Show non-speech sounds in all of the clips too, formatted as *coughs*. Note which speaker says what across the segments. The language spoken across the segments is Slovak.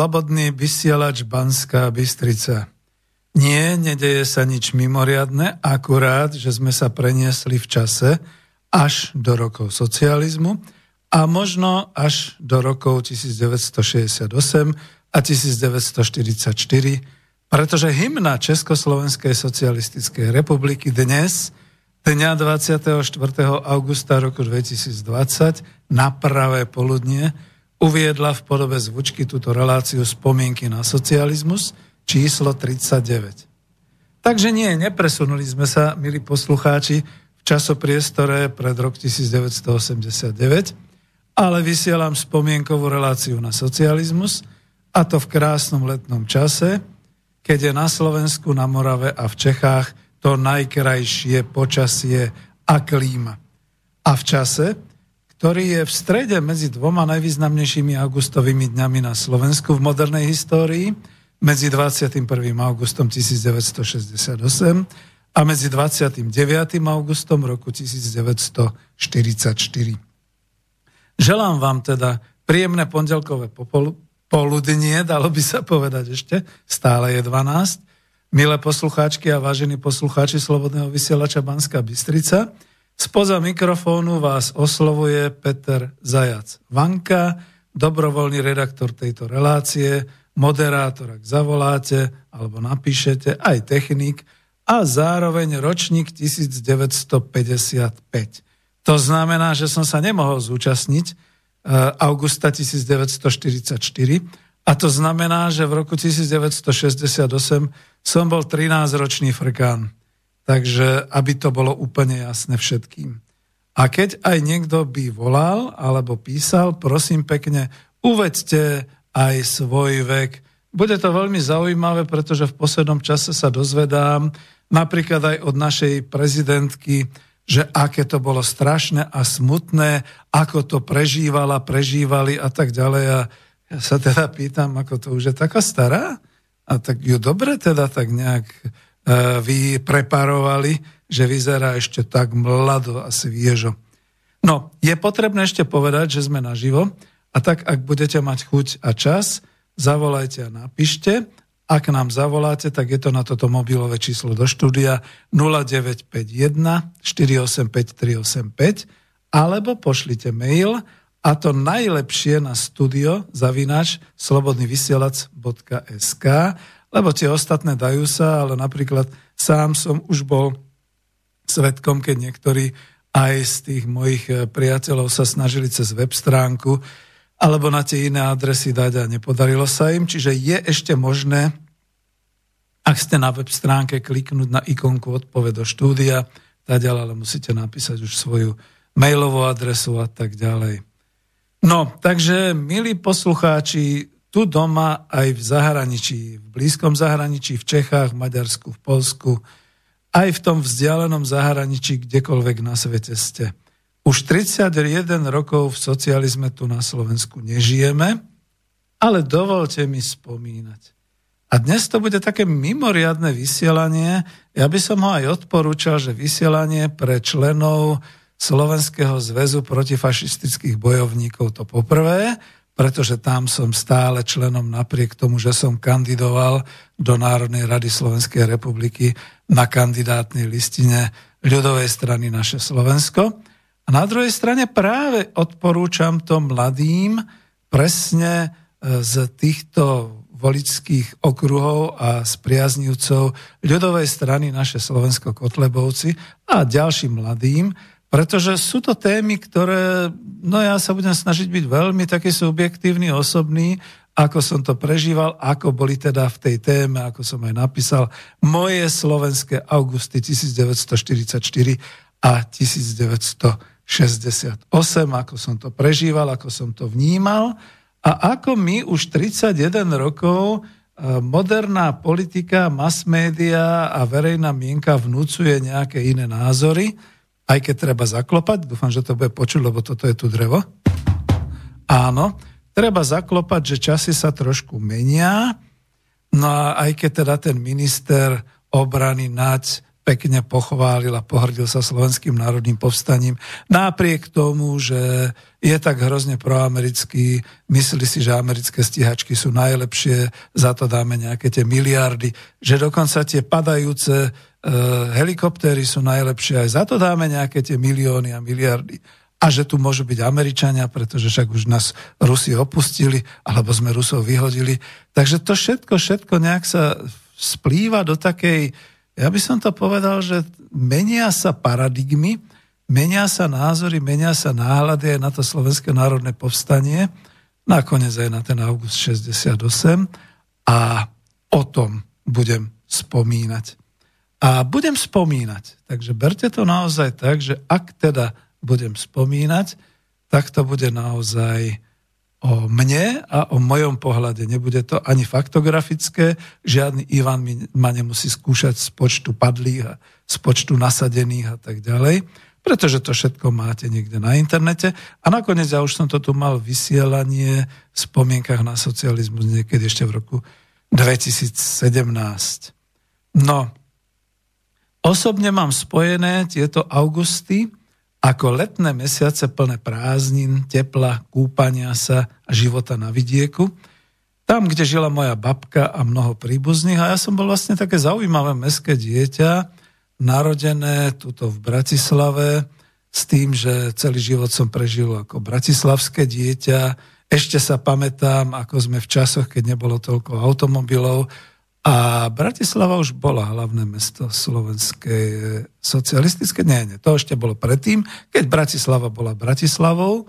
Speaker 1: slobodný vysielač Banská Bystrica. Nie, nedeje sa nič mimoriadne, akurát, že sme sa preniesli v čase až do rokov socializmu a možno až do rokov 1968 a 1944, pretože hymna Československej socialistickej republiky dnes, dňa 24. augusta roku 2020, na pravé poludnie, uviedla v podobe zvučky túto reláciu spomienky na socializmus číslo 39. Takže nie, nepresunuli sme sa, milí poslucháči, v časopriestore pred rok 1989, ale vysielam spomienkovú reláciu na socializmus, a to v krásnom letnom čase, keď je na Slovensku, na Morave a v Čechách to najkrajšie počasie a klíma. A v čase, ktorý je v strede medzi dvoma najvýznamnejšími augustovými dňami na Slovensku v modernej histórii, medzi 21. augustom 1968 a medzi 29. augustom roku 1944. Želám vám teda príjemné pondelkové poludnie, dalo by sa povedať ešte, stále je 12. Milé poslucháčky a vážení poslucháči Slobodného vysielača Banská Bystrica, spoza mikrofónu vás oslovuje Peter Zajac Vanka, dobrovoľný redaktor tejto relácie, moderátor, ak zavoláte alebo napíšete, aj technik a zároveň ročník 1955. To znamená, že som sa nemohol zúčastniť e, augusta 1944 a to znamená, že v roku 1968 som bol 13-ročný frkán. Takže aby to bolo úplne jasné všetkým. A keď aj niekto by volal alebo písal, prosím pekne, uvedte aj svoj vek. Bude to veľmi zaujímavé, pretože v poslednom čase sa dozvedám napríklad aj od našej prezidentky, že aké to bolo strašné a smutné, ako to prežívala, prežívali a tak ďalej. A ja sa teda pýtam, ako to už je taká stará? A tak ju dobre teda tak nejak e, vy preparovali, že vyzerá ešte tak mlado a sviežo. No, je potrebné ešte povedať, že sme naživo a tak, ak budete mať chuť a čas, zavolajte a napíšte. Ak nám zavoláte, tak je to na toto mobilové číslo do štúdia 0951 485 385 alebo pošlite mail a to najlepšie na studio zavinač slobodnyvysielac.sk lebo tie ostatné dajú sa, ale napríklad sám som už bol svetkom, keď niektorí aj z tých mojich priateľov sa snažili cez web stránku alebo na tie iné adresy dať a nepodarilo sa im. Čiže je ešte možné, ak ste na web stránke, kliknúť na ikonku odpoved do štúdia, dať, ale musíte napísať už svoju mailovú adresu a tak ďalej. No, takže, milí poslucháči, tu doma aj v zahraničí, v blízkom zahraničí, v Čechách, v Maďarsku, v Polsku, aj v tom vzdialenom zahraničí, kdekoľvek na svete ste. Už 31 rokov v socializme tu na Slovensku nežijeme, ale dovolte mi spomínať. A dnes to bude také mimoriadne vysielanie. Ja by som ho aj odporúčal, že vysielanie pre členov Slovenského zväzu protifašistických bojovníkov to poprvé, pretože tam som stále členom napriek tomu, že som kandidoval do Národnej rady Slovenskej republiky na kandidátnej listine ľudovej strany Naše Slovensko. A na druhej strane práve odporúčam to mladým presne e, z týchto voličských okruhov a spriaznivcov ľudovej strany naše Slovensko Kotlebovci a ďalším mladým, pretože sú to témy, ktoré, no ja sa budem snažiť byť veľmi taký subjektívny, osobný, ako som to prežíval, ako boli teda v tej téme, ako som aj napísal, moje slovenské augusty 1944 a 1900 68, ako som to prežíval, ako som to vnímal. A ako my už 31 rokov e, moderná politika, mass media a verejná mienka vnúcuje nejaké iné názory, aj keď treba zaklopať, dúfam, že to bude počuť, lebo toto je tu drevo. Áno, treba zaklopať, že časy sa trošku menia, no a aj keď teda ten minister obrany Naď pekne pochválil a pohrdil sa slovenským národným povstaním. Napriek tomu, že je tak hrozne proamerický, myslí si, že americké stíhačky sú najlepšie, za to dáme nejaké tie miliardy, že dokonca tie padajúce helikoptéry sú najlepšie, aj za to dáme nejaké tie milióny a miliardy. A že tu môžu byť Američania, pretože však už nás Rusi opustili, alebo sme Rusov vyhodili. Takže to všetko, všetko nejak sa splýva do takej ja by som to povedal, že menia sa paradigmy, menia sa názory, menia sa náhľady aj na to Slovenské národné povstanie, nakoniec aj na ten august 68 a o tom budem spomínať. A budem spomínať, takže berte to naozaj tak, že ak teda budem spomínať, tak to bude naozaj o mne a o mojom pohľade. Nebude to ani faktografické, žiadny Ivan ma nemusí skúšať z počtu padlých a z počtu nasadených a tak ďalej, pretože to všetko máte niekde na internete. A nakoniec ja už som to tu mal vysielanie v spomienkach na socializmus niekedy ešte v roku 2017. No, osobne mám spojené tieto augusty ako letné mesiace plné prázdnin, tepla, kúpania sa a života na vidieku, tam, kde žila moja babka a mnoho príbuzných. A ja som bol vlastne také zaujímavé mestské dieťa, narodené tuto v Bratislave, s tým, že celý život som prežil ako bratislavské dieťa. Ešte sa pamätám, ako sme v časoch, keď nebolo toľko automobilov, a Bratislava už bola hlavné mesto slovenskej socialistické. Nie, nie, to ešte bolo predtým, keď Bratislava bola Bratislavou,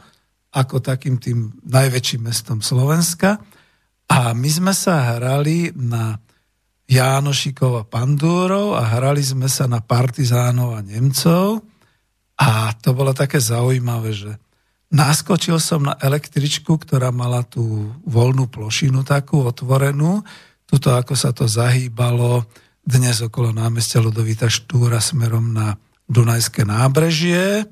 Speaker 1: ako takým tým najväčším mestom Slovenska. A my sme sa hrali na Jánošikov a Pandúrov a hrali sme sa na partizánov a Nemcov. A to bolo také zaujímavé, že naskočil som na električku, ktorá mala tú voľnú plošinu takú otvorenú, Tuto, ako sa to zahýbalo dnes okolo námestia Ludovita Štúra smerom na Dunajské nábrežie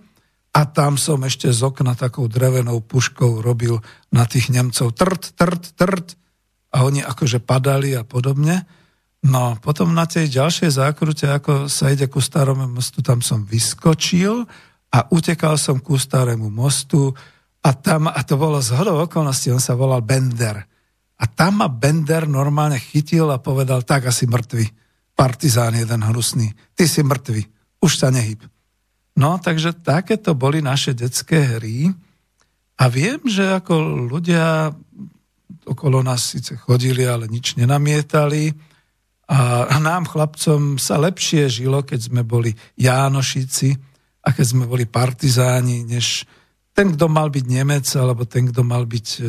Speaker 1: a tam som ešte z okna takou drevenou puškou robil na tých Nemcov trt, trt, trt a oni akože padali a podobne. No potom na tej ďalšej zákrute, ako sa ide ku staromu mostu, tam som vyskočil a utekal som ku starému mostu a tam, a to bolo z okolností, on sa volal Bender. A tam ma Bender normálne chytil a povedal, tak asi mŕtvy. Partizán jeden hnusný. Ty si mŕtvy. Už sa nehyb. No, takže takéto boli naše detské hry. A viem, že ako ľudia okolo nás síce chodili, ale nič nenamietali. A nám, chlapcom, sa lepšie žilo, keď sme boli Jánošici a keď sme boli partizáni, než ten, kto mal byť Nemec, alebo ten, kto mal byť E,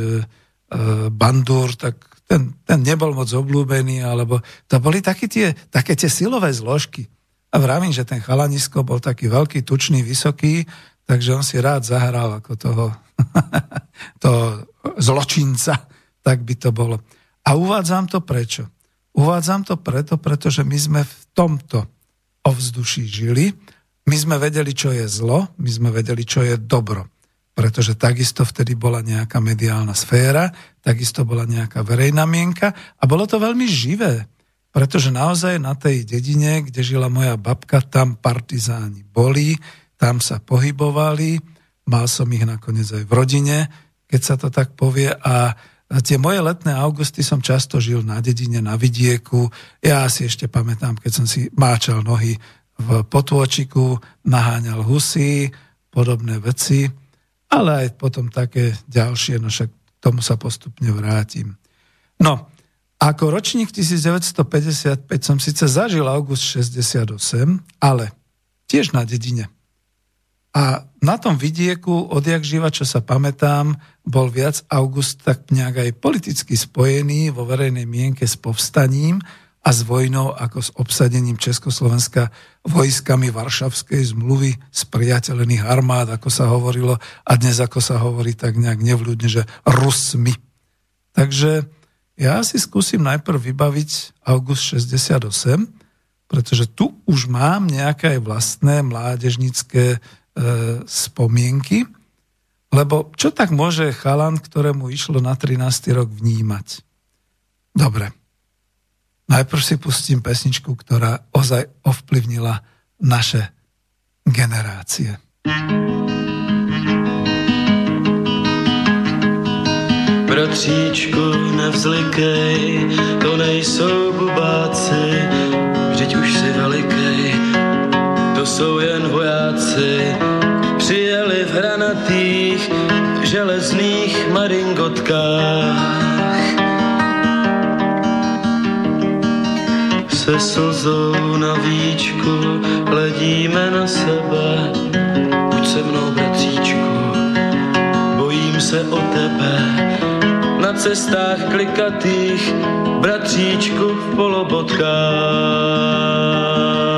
Speaker 1: bandúr, tak ten, ten nebol moc obľúbený, alebo to boli také tie, také tie silové zložky. A vravím, že ten chalanisko bol taký veľký, tučný, vysoký, takže on si rád zahral ako toho, *laughs* toho zločinca, tak by to bolo. A uvádzam to prečo? Uvádzam to preto, pretože my sme v tomto ovzduší žili, my sme vedeli, čo je zlo, my sme vedeli, čo je dobro pretože takisto vtedy bola nejaká mediálna sféra, takisto bola nejaká verejná mienka a bolo to veľmi živé, pretože naozaj na tej dedine, kde žila moja babka, tam partizáni boli, tam sa pohybovali, mal som ich nakoniec aj v rodine, keď sa to tak povie a tie moje letné augusty som často žil na dedine, na vidieku. Ja si ešte pamätám, keď som si máčal nohy v potôčiku, naháňal husy, podobné veci ale aj potom také ďalšie, no však tomu sa postupne vrátim. No, ako ročník 1955 som síce zažil august 68, ale tiež na dedine. A na tom vidieku, odjak živa, čo sa pamätám, bol viac august tak nejak aj politicky spojený vo verejnej mienke s povstaním a s vojnou ako s obsadením Československa vojskami Varšavskej zmluvy z priateľených armád, ako sa hovorilo, a dnes ako sa hovorí tak nejak nevľúdne, že Rusmi. Takže ja si skúsim najprv vybaviť august 68, pretože tu už mám nejaké vlastné mládežnické e, spomienky, lebo čo tak môže chalan, ktorému išlo na 13. rok vnímať? Dobre, najprv si pustím pesničku, ktorá ozaj ovplyvnila naše generácie.
Speaker 2: Bratříčku, nevzlikej, to nejsou bubáci, vždyť už si velikej, to jsou jen vojáci, přijeli v hranatých železných maringotkách. Se slzou na víčku hledíme na sebe, buď se mnou, bratříčku, bojím se o tebe, na cestách klikatých, bratříčku v polobotkách.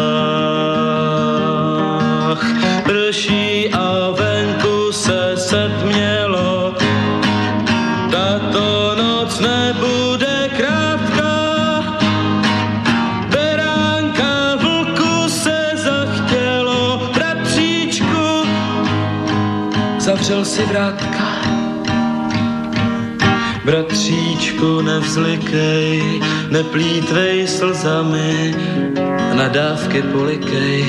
Speaker 2: Zavřel si vrátka. Bratříčku, nevzlikej, neplítvej slzami, nadávky polikej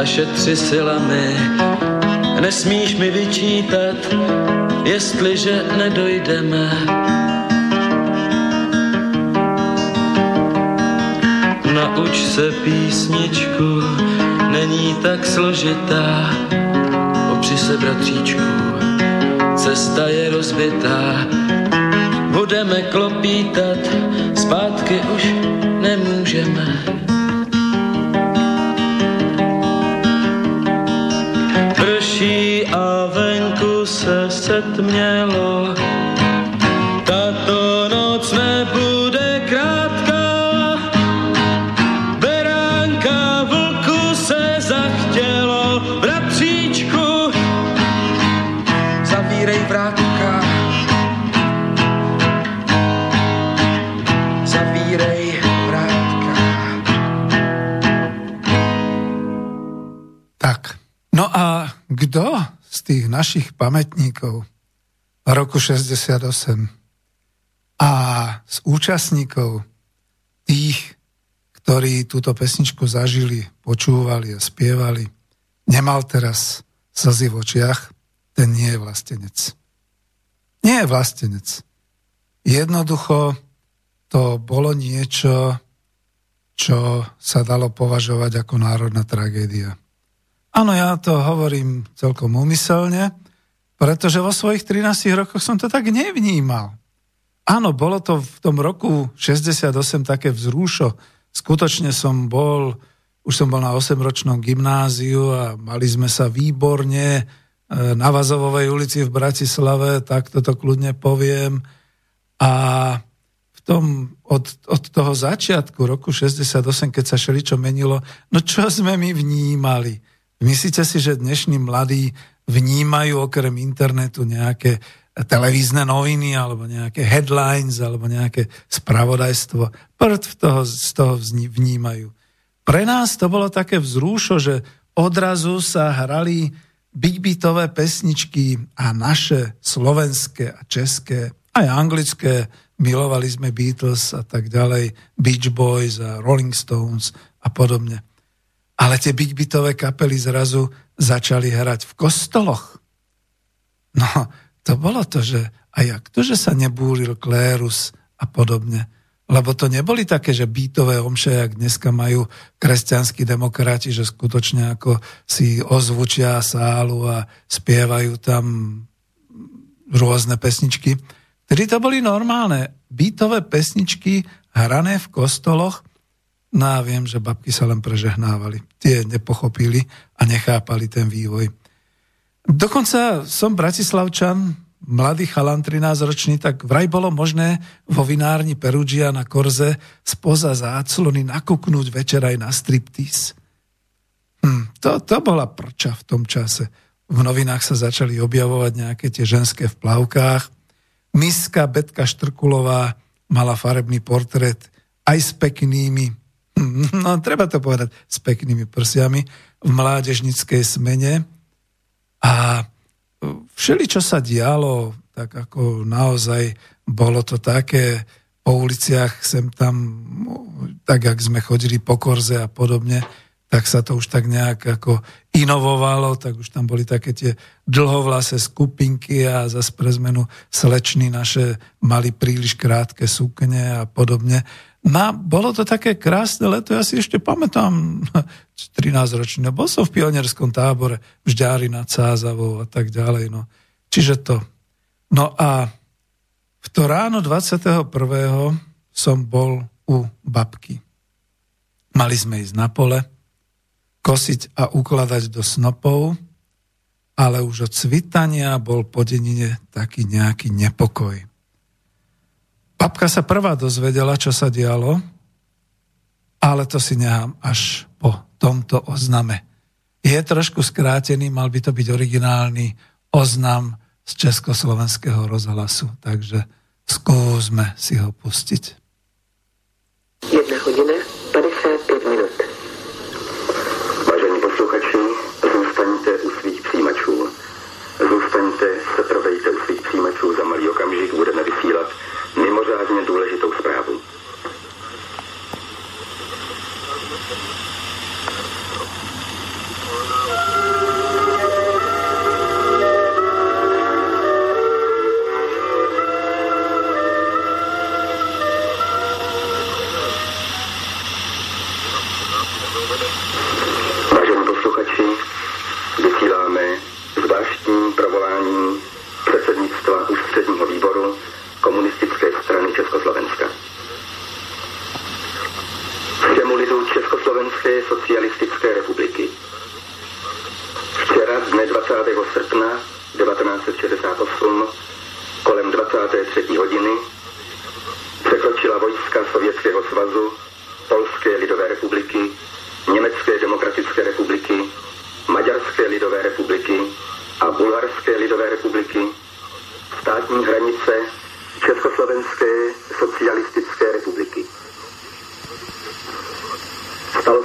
Speaker 2: a šetři silami. Nesmíš mi vyčítat, jestliže nedojdeme. Nauč se písničku, není tak složitá, se bratříčku, cesta je rozbitá, budeme klopítat, zpátky už nemůžeme. Prší a venku se setmělo,
Speaker 1: tých našich pamätníkov roku 68 a z účastníkov tých, ktorí túto pesničku zažili, počúvali a spievali, nemal teraz slzy v očiach, ten nie je vlastenec. Nie je vlastenec. Jednoducho to bolo niečo, čo sa dalo považovať ako národná tragédia. Áno, ja to hovorím celkom úmyselne, pretože vo svojich 13 rokoch som to tak nevnímal. Áno, bolo to v tom roku 68 také vzrúšo. Skutočne som bol, už som bol na 8-ročnom gymnáziu a mali sme sa výborne e, na Vazovovej ulici v Bratislave, tak toto kľudne poviem. A v tom, od, od toho začiatku roku 68, keď sa šeličo menilo, no čo sme my vnímali? Myslíte si, že dnešní mladí vnímajú okrem internetu nejaké televízne noviny alebo nejaké headlines alebo nejaké spravodajstvo. Prd toho, z toho vnímajú. Pre nás to bolo také vzrúšo, že odrazu sa hrali big-beatové pesničky a naše slovenské a české, aj anglické, milovali sme Beatles a tak ďalej, Beach Boys a Rolling Stones a podobne. Ale tie big kapely zrazu začali hrať v kostoloch. No, to bolo to, že a jak to, že sa nebúril klérus a podobne. Lebo to neboli také, že bítové omše, jak dneska majú kresťanskí demokrati, že skutočne ako si ozvučia sálu a spievajú tam rôzne pesničky. Tedy to boli normálne bítové pesničky hrané v kostoloch No a viem, že babky sa len prežehnávali. Tie nepochopili a nechápali ten vývoj. Dokonca som bratislavčan, mladý chalan 13-ročný, tak vraj bolo možné vo vinárni Perugia na Korze spoza záclony nakúknúť večer aj na striptease. Hm, to, to bola prča v tom čase. V novinách sa začali objavovať nejaké tie ženské v plavkách. Miska Betka Štrkulová mala farebný portrét aj s peknými no treba to povedať, s peknými prsiami v mládežnickej smene. A všeli, čo sa dialo, tak ako naozaj bolo to také po uliciach sem tam, tak jak sme chodili po Korze a podobne, tak sa to už tak nejak ako inovovalo, tak už tam boli také tie dlhovlase skupinky a zase pre zmenu slečny naše mali príliš krátke sukne a podobne. No, bolo to také krásne leto, ja si ešte pamätám, *laughs* 13 ročný, bol som v pionierskom tábore v Žďári nad Sázavou a tak ďalej. No. Čiže to. No a v to ráno 21. som bol u babky. Mali sme ísť na pole, kosiť a ukladať do snopov, ale už od svitania bol po denine taký nejaký nepokoj. Babka sa prvá dozvedela, čo sa dialo, ale to si nechám až po tomto ozname. Je trošku skrátený, mal by to byť originálny oznam z Československého rozhlasu, takže skúsme si ho pustiť.
Speaker 3: Jedna hodina okamžik budeme Nie może ani nie dłużej tą sprawą.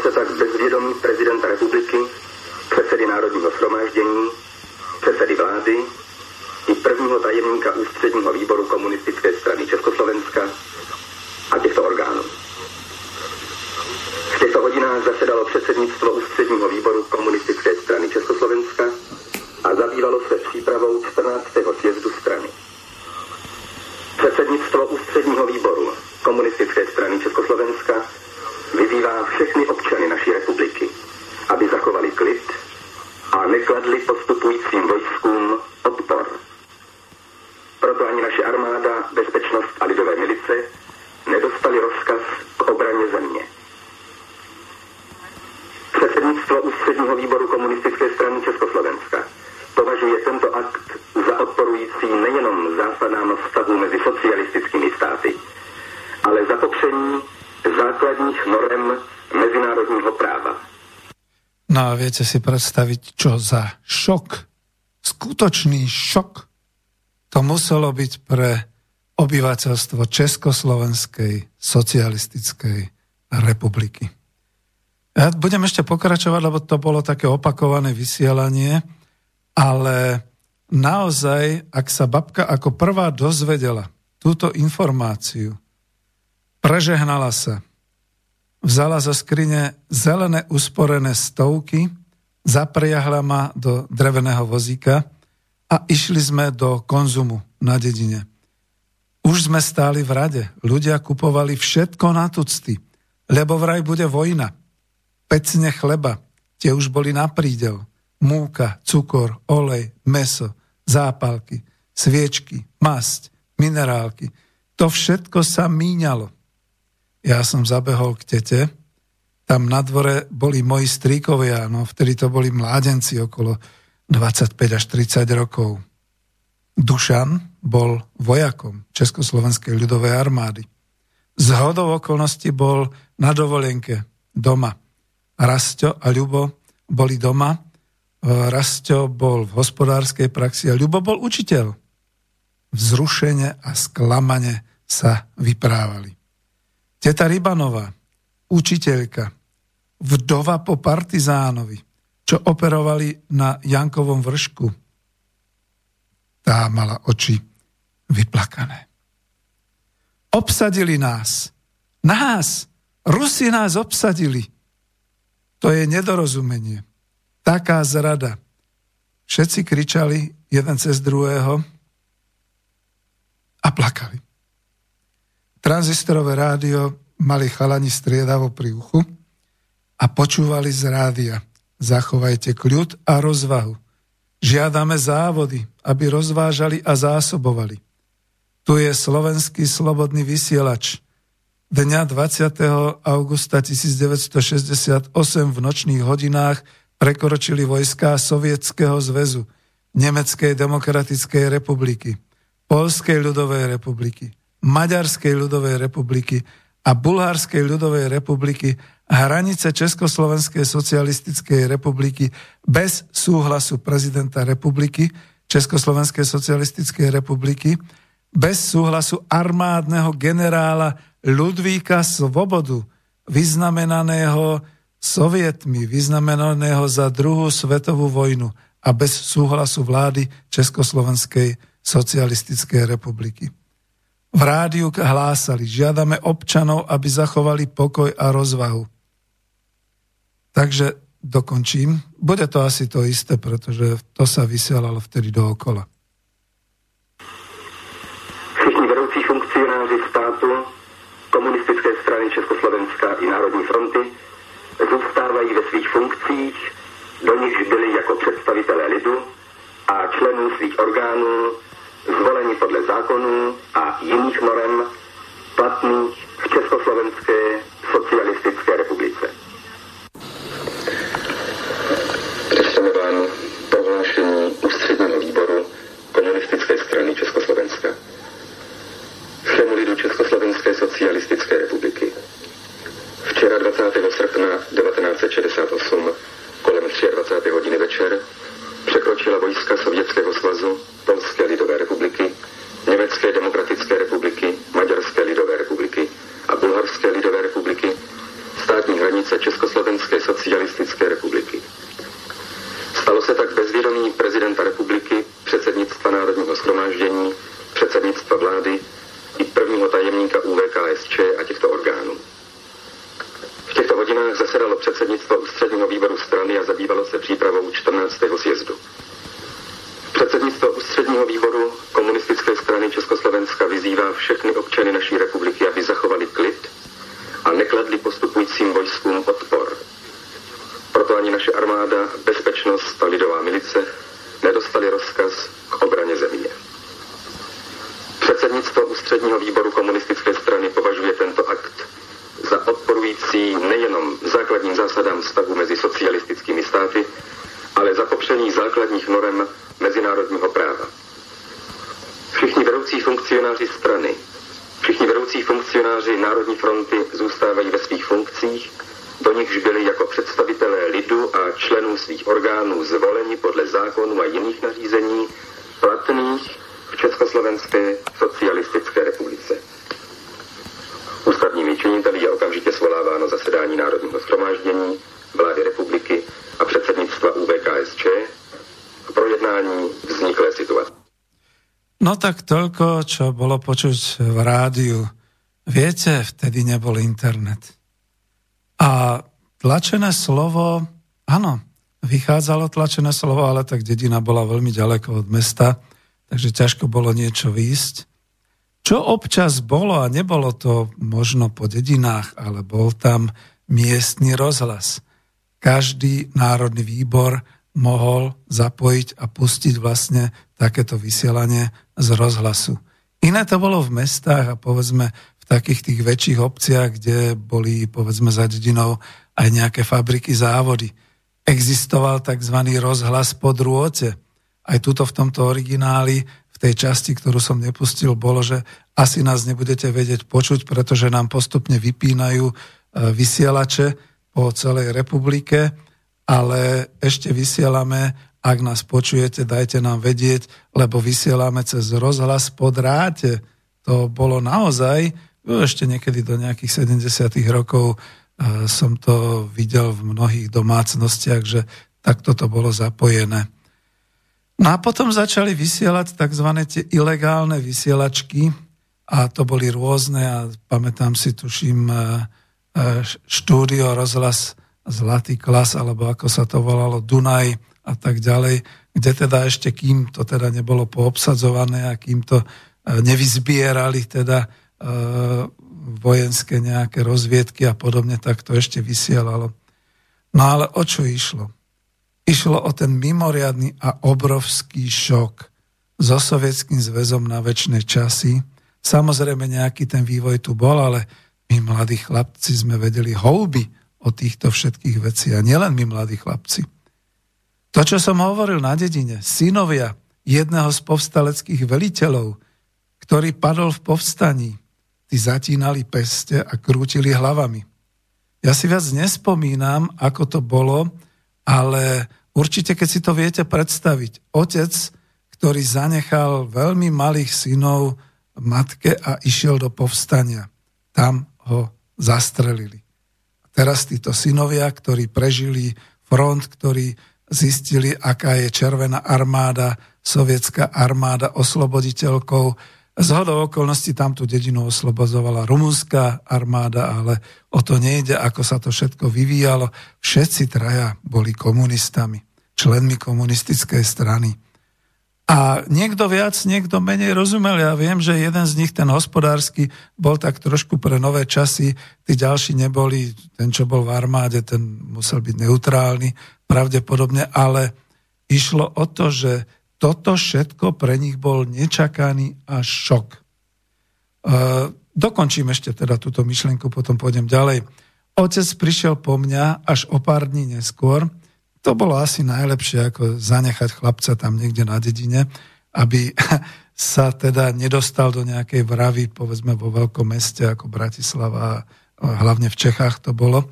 Speaker 3: se tak bez vědomí prezidenta republiky, předsedy Národního shromáždění, předsedy vlády i prvního tajemníka ústředního výboru komunistické strany Československa a těchto orgánů. V těchto hodinách zasedalo předsednictvo ústředního výboru komunistické strany Československa a zabývalo se přípravou 14. sjezdu strany. Předsednictvo ústředního výboru komunistické strany Československa vyzývá všechny občany naší republiky, aby zachovali klid a nekladli postupujícím vojskům odpor. Proto ani naše armáda, bezpečnost a lidové milice nedostali rozkaz k obraně země. Předsednictvo ústředního výboru komunistické strany Československa považuje tento akt za odporující nejenom zásadám vztahu mezi socialistickými státy, ale za popření vysílat mimořádně důležitou zprávu.
Speaker 1: viete si predstaviť, čo za šok, skutočný šok to muselo byť pre obyvateľstvo Československej socialistickej republiky. Ja budem ešte pokračovať, lebo to bolo také opakované vysielanie, ale naozaj, ak sa babka ako prvá dozvedela túto informáciu, prežehnala sa, vzala zo skrine zelené usporené stovky, zapriahla ma do dreveného vozíka a išli sme do konzumu na dedine. Už sme stáli v rade, ľudia kupovali všetko na tucty, lebo vraj bude vojna. Pecne chleba, tie už boli na prídel. Múka, cukor, olej, meso, zápalky, sviečky, masť, minerálky. To všetko sa míňalo. Ja som zabehol k tete, tam na dvore boli moji stríkovia, no vtedy to boli mládenci okolo 25 až 30 rokov. Dušan bol vojakom Československej ľudovej armády. Z hodou okolností bol na dovolenke doma. Rasto a Ľubo boli doma. Rasto bol v hospodárskej praxi a Ľubo bol učiteľ. Vzrušene a sklamane sa vyprávali. Teta Rybanová, učiteľka, vdova po partizánovi, čo operovali na Jankovom vršku. Tá mala oči vyplakané. Obsadili nás. Nás. Rusi nás obsadili. To je nedorozumenie. Taká zrada. Všetci kričali jeden cez druhého a plakali. Tranzistorové rádio mali chalani striedavo pri uchu a počúvali z rádia. Zachovajte kľud a rozvahu. Žiadame závody, aby rozvážali a zásobovali. Tu je slovenský slobodný vysielač. Dňa 20. augusta 1968 v nočných hodinách prekročili vojská Sovietskeho zväzu, Nemeckej demokratickej republiky, Polskej ľudovej republiky, Maďarskej ľudovej republiky a Bulharskej ľudovej republiky hranice Československej socialistickej republiky bez súhlasu prezidenta republiky, Československej socialistickej republiky, bez súhlasu armádneho generála Ludvíka Svobodu, vyznamenaného sovietmi, vyznamenaného za druhú svetovú vojnu a bez súhlasu vlády Československej socialistickej republiky. V rádiu hlásali, žiadame občanov, aby zachovali pokoj a rozvahu. Takže dokončím. Bude to asi to isté, pretože to sa vysielalo vtedy dookola.
Speaker 3: Všichni vedoucí funkcionáři státu, komunistické strany Československa i Národní fronty zůstávají ve svých funkcích, do nichž byli jako představitelé lidu a členů svých orgánů zvoleni podle zákonů a jiných norem platných v Československé socialistické republice. Představme vám prohlášení ústředního výboru komunistické strany Československa. Všemu lidu Československé socialistické republiky. Včera 20. srpna 1968 kolem 23. hodiny večer překročila vojska Sovětského svazu, Polské lidové republiky, Německé demokratické republiky, Maďarské lidové republiky a Bulharské lidové republiky státní hranice Československé socialistické republiky. Stalo se tak bezvědomí prezidenta republiky, předsednictva Národního schromáždění, předsednictva vlády i prvního tajemníka UVKSČ a těchto orgánů. V těchto hodinách zasedalo předsednictvo ústředního výboru strany a zabývalo se přípravou 14. sjezdu. Předsednictvo ústředního výboru komunistické strany Československa vyzývá všechny občany naší republiky, aby zachovali klid a nekladli postupujícím vojskům odpor. Proto ani naše armáda, bezpečnost a lidová milice nedostali rozkaz k obraně země. Předsednictvo ústředního výboru komunistické strany považuje tento akt za odporující nejenom základním zásadám vztahu mezi socialistickými státy, ale za popření základních norem mezinárodního práva. Všichni vedoucí funkcionáři strany, všichni vedoucí funkcionáři Národní fronty zůstávají ve svých funkcích, do nichž byli jako představitelé lidu a členů svých orgánů zvoleni podle zákonů a jiných nařízení platných v Československé socialistické republice. Ústavními činiteli je okamžitě svoláváno zasedání Národního schromáždění, vlády republiky a předsednictva UVKSČ projednání vzniklé situace.
Speaker 1: No tak toľko, čo bolo počuť v rádiu. Viete, vtedy nebol internet. A tlačené slovo, áno, vychádzalo tlačené slovo, ale tak dedina bola veľmi ďaleko od mesta, takže ťažko bolo niečo výjsť. Čo občas bolo, a nebolo to možno po dedinách, ale bol tam miestny rozhlas. Každý národný výbor mohol zapojiť a pustiť vlastne takéto vysielanie z rozhlasu. Iné to bolo v mestách a povedzme v takých tých väčších obciach, kde boli povedzme za dedinou aj nejaké fabriky, závody. Existoval tzv. rozhlas po drôte. Aj tuto v tomto origináli v tej časti, ktorú som nepustil, bolo, že asi nás nebudete vedieť počuť, pretože nám postupne vypínajú e, vysielače po celej republike, ale ešte vysielame, ak nás počujete, dajte nám vedieť, lebo vysielame cez rozhlas po dráte. To bolo naozaj, ešte niekedy do nejakých 70. rokov e, som to videl v mnohých domácnostiach, že takto to bolo zapojené. No a potom začali vysielať tzv. tie ilegálne vysielačky, a to boli rôzne a pamätám si, tuším, e, e, štúdio, rozhlas Zlatý klas, alebo ako sa to volalo, Dunaj a tak ďalej, kde teda ešte kým to teda nebolo poobsadzované a kým to e, nevyzbierali teda vojenské nejaké rozviedky a podobne, tak to ešte vysielalo. No ale o čo išlo? Išlo o ten mimoriadný a obrovský šok so Sovietským zväzom na väčšie časy, Samozrejme nejaký ten vývoj tu bol, ale my mladí chlapci sme vedeli houby o týchto všetkých veci a nielen my mladí chlapci. To, čo som hovoril na dedine, synovia jedného z povstaleckých veliteľov, ktorý padol v povstaní, tí zatínali peste a krútili hlavami. Ja si viac nespomínam, ako to bolo, ale určite, keď si to viete predstaviť, otec, ktorý zanechal veľmi malých synov matke a išiel do povstania. Tam ho zastrelili. Teraz títo synovia, ktorí prežili front, ktorí zistili, aká je Červená armáda, sovietská armáda osloboditeľkou. Z hodou okolností tam tú dedinu oslobozovala rumunská armáda, ale o to nejde, ako sa to všetko vyvíjalo. Všetci traja boli komunistami, členmi komunistickej strany. A niekto viac, niekto menej rozumel. Ja viem, že jeden z nich, ten hospodársky, bol tak trošku pre nové časy, tí ďalší neboli, ten, čo bol v armáde, ten musel byť neutrálny, pravdepodobne, ale išlo o to, že toto všetko pre nich bol nečakaný až šok. E, dokončím ešte teda túto myšlienku, potom pôjdem ďalej. Otec prišiel po mňa až o pár dní neskôr, to bolo asi najlepšie, ako zanechať chlapca tam niekde na dedine, aby *laughs* sa teda nedostal do nejakej vravy, povedzme vo veľkom meste ako Bratislava, hlavne v Čechách to bolo.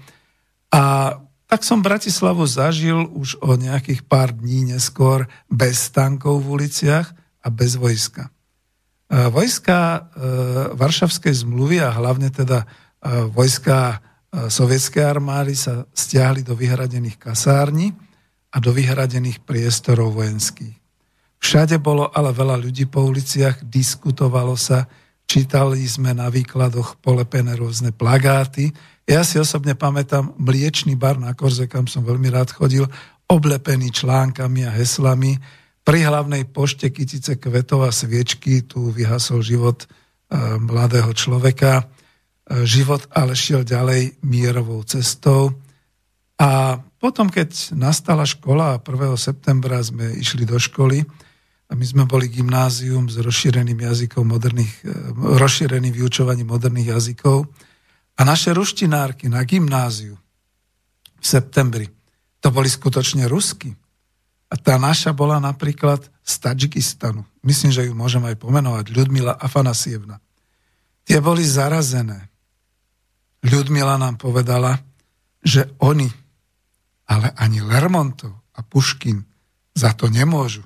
Speaker 1: A tak som Bratislavu zažil už o nejakých pár dní neskôr bez tankov v uliciach a bez vojska. E, vojska e, Varšavskej zmluvy a hlavne teda e, vojska sovietskej armády sa stiahli do vyhradených kasární a do vyhradených priestorov vojenských. Všade bolo ale veľa ľudí po uliciach, diskutovalo sa, čítali sme na výkladoch polepené rôzne plagáty. Ja si osobne pamätám mliečný bar na Korze, kam som veľmi rád chodil, oblepený článkami a heslami. Pri hlavnej pošte kytice kvetov a sviečky tu vyhasol život e, mladého človeka život ale šiel ďalej mierovou cestou. A potom, keď nastala škola a 1. septembra sme išli do školy, a my sme boli gymnázium s rozšíreným jazykom moderných, eh, rozšíreným vyučovaním moderných jazykov. A naše ruštinárky na gymnáziu v septembri, to boli skutočne rusky. A tá naša bola napríklad z Tadžikistanu. Myslím, že ju môžem aj pomenovať. Ľudmila Afanasievna. Tie boli zarazené. Ľudmila nám povedala, že oni, ale ani Lermontov a Puškin za to nemôžu.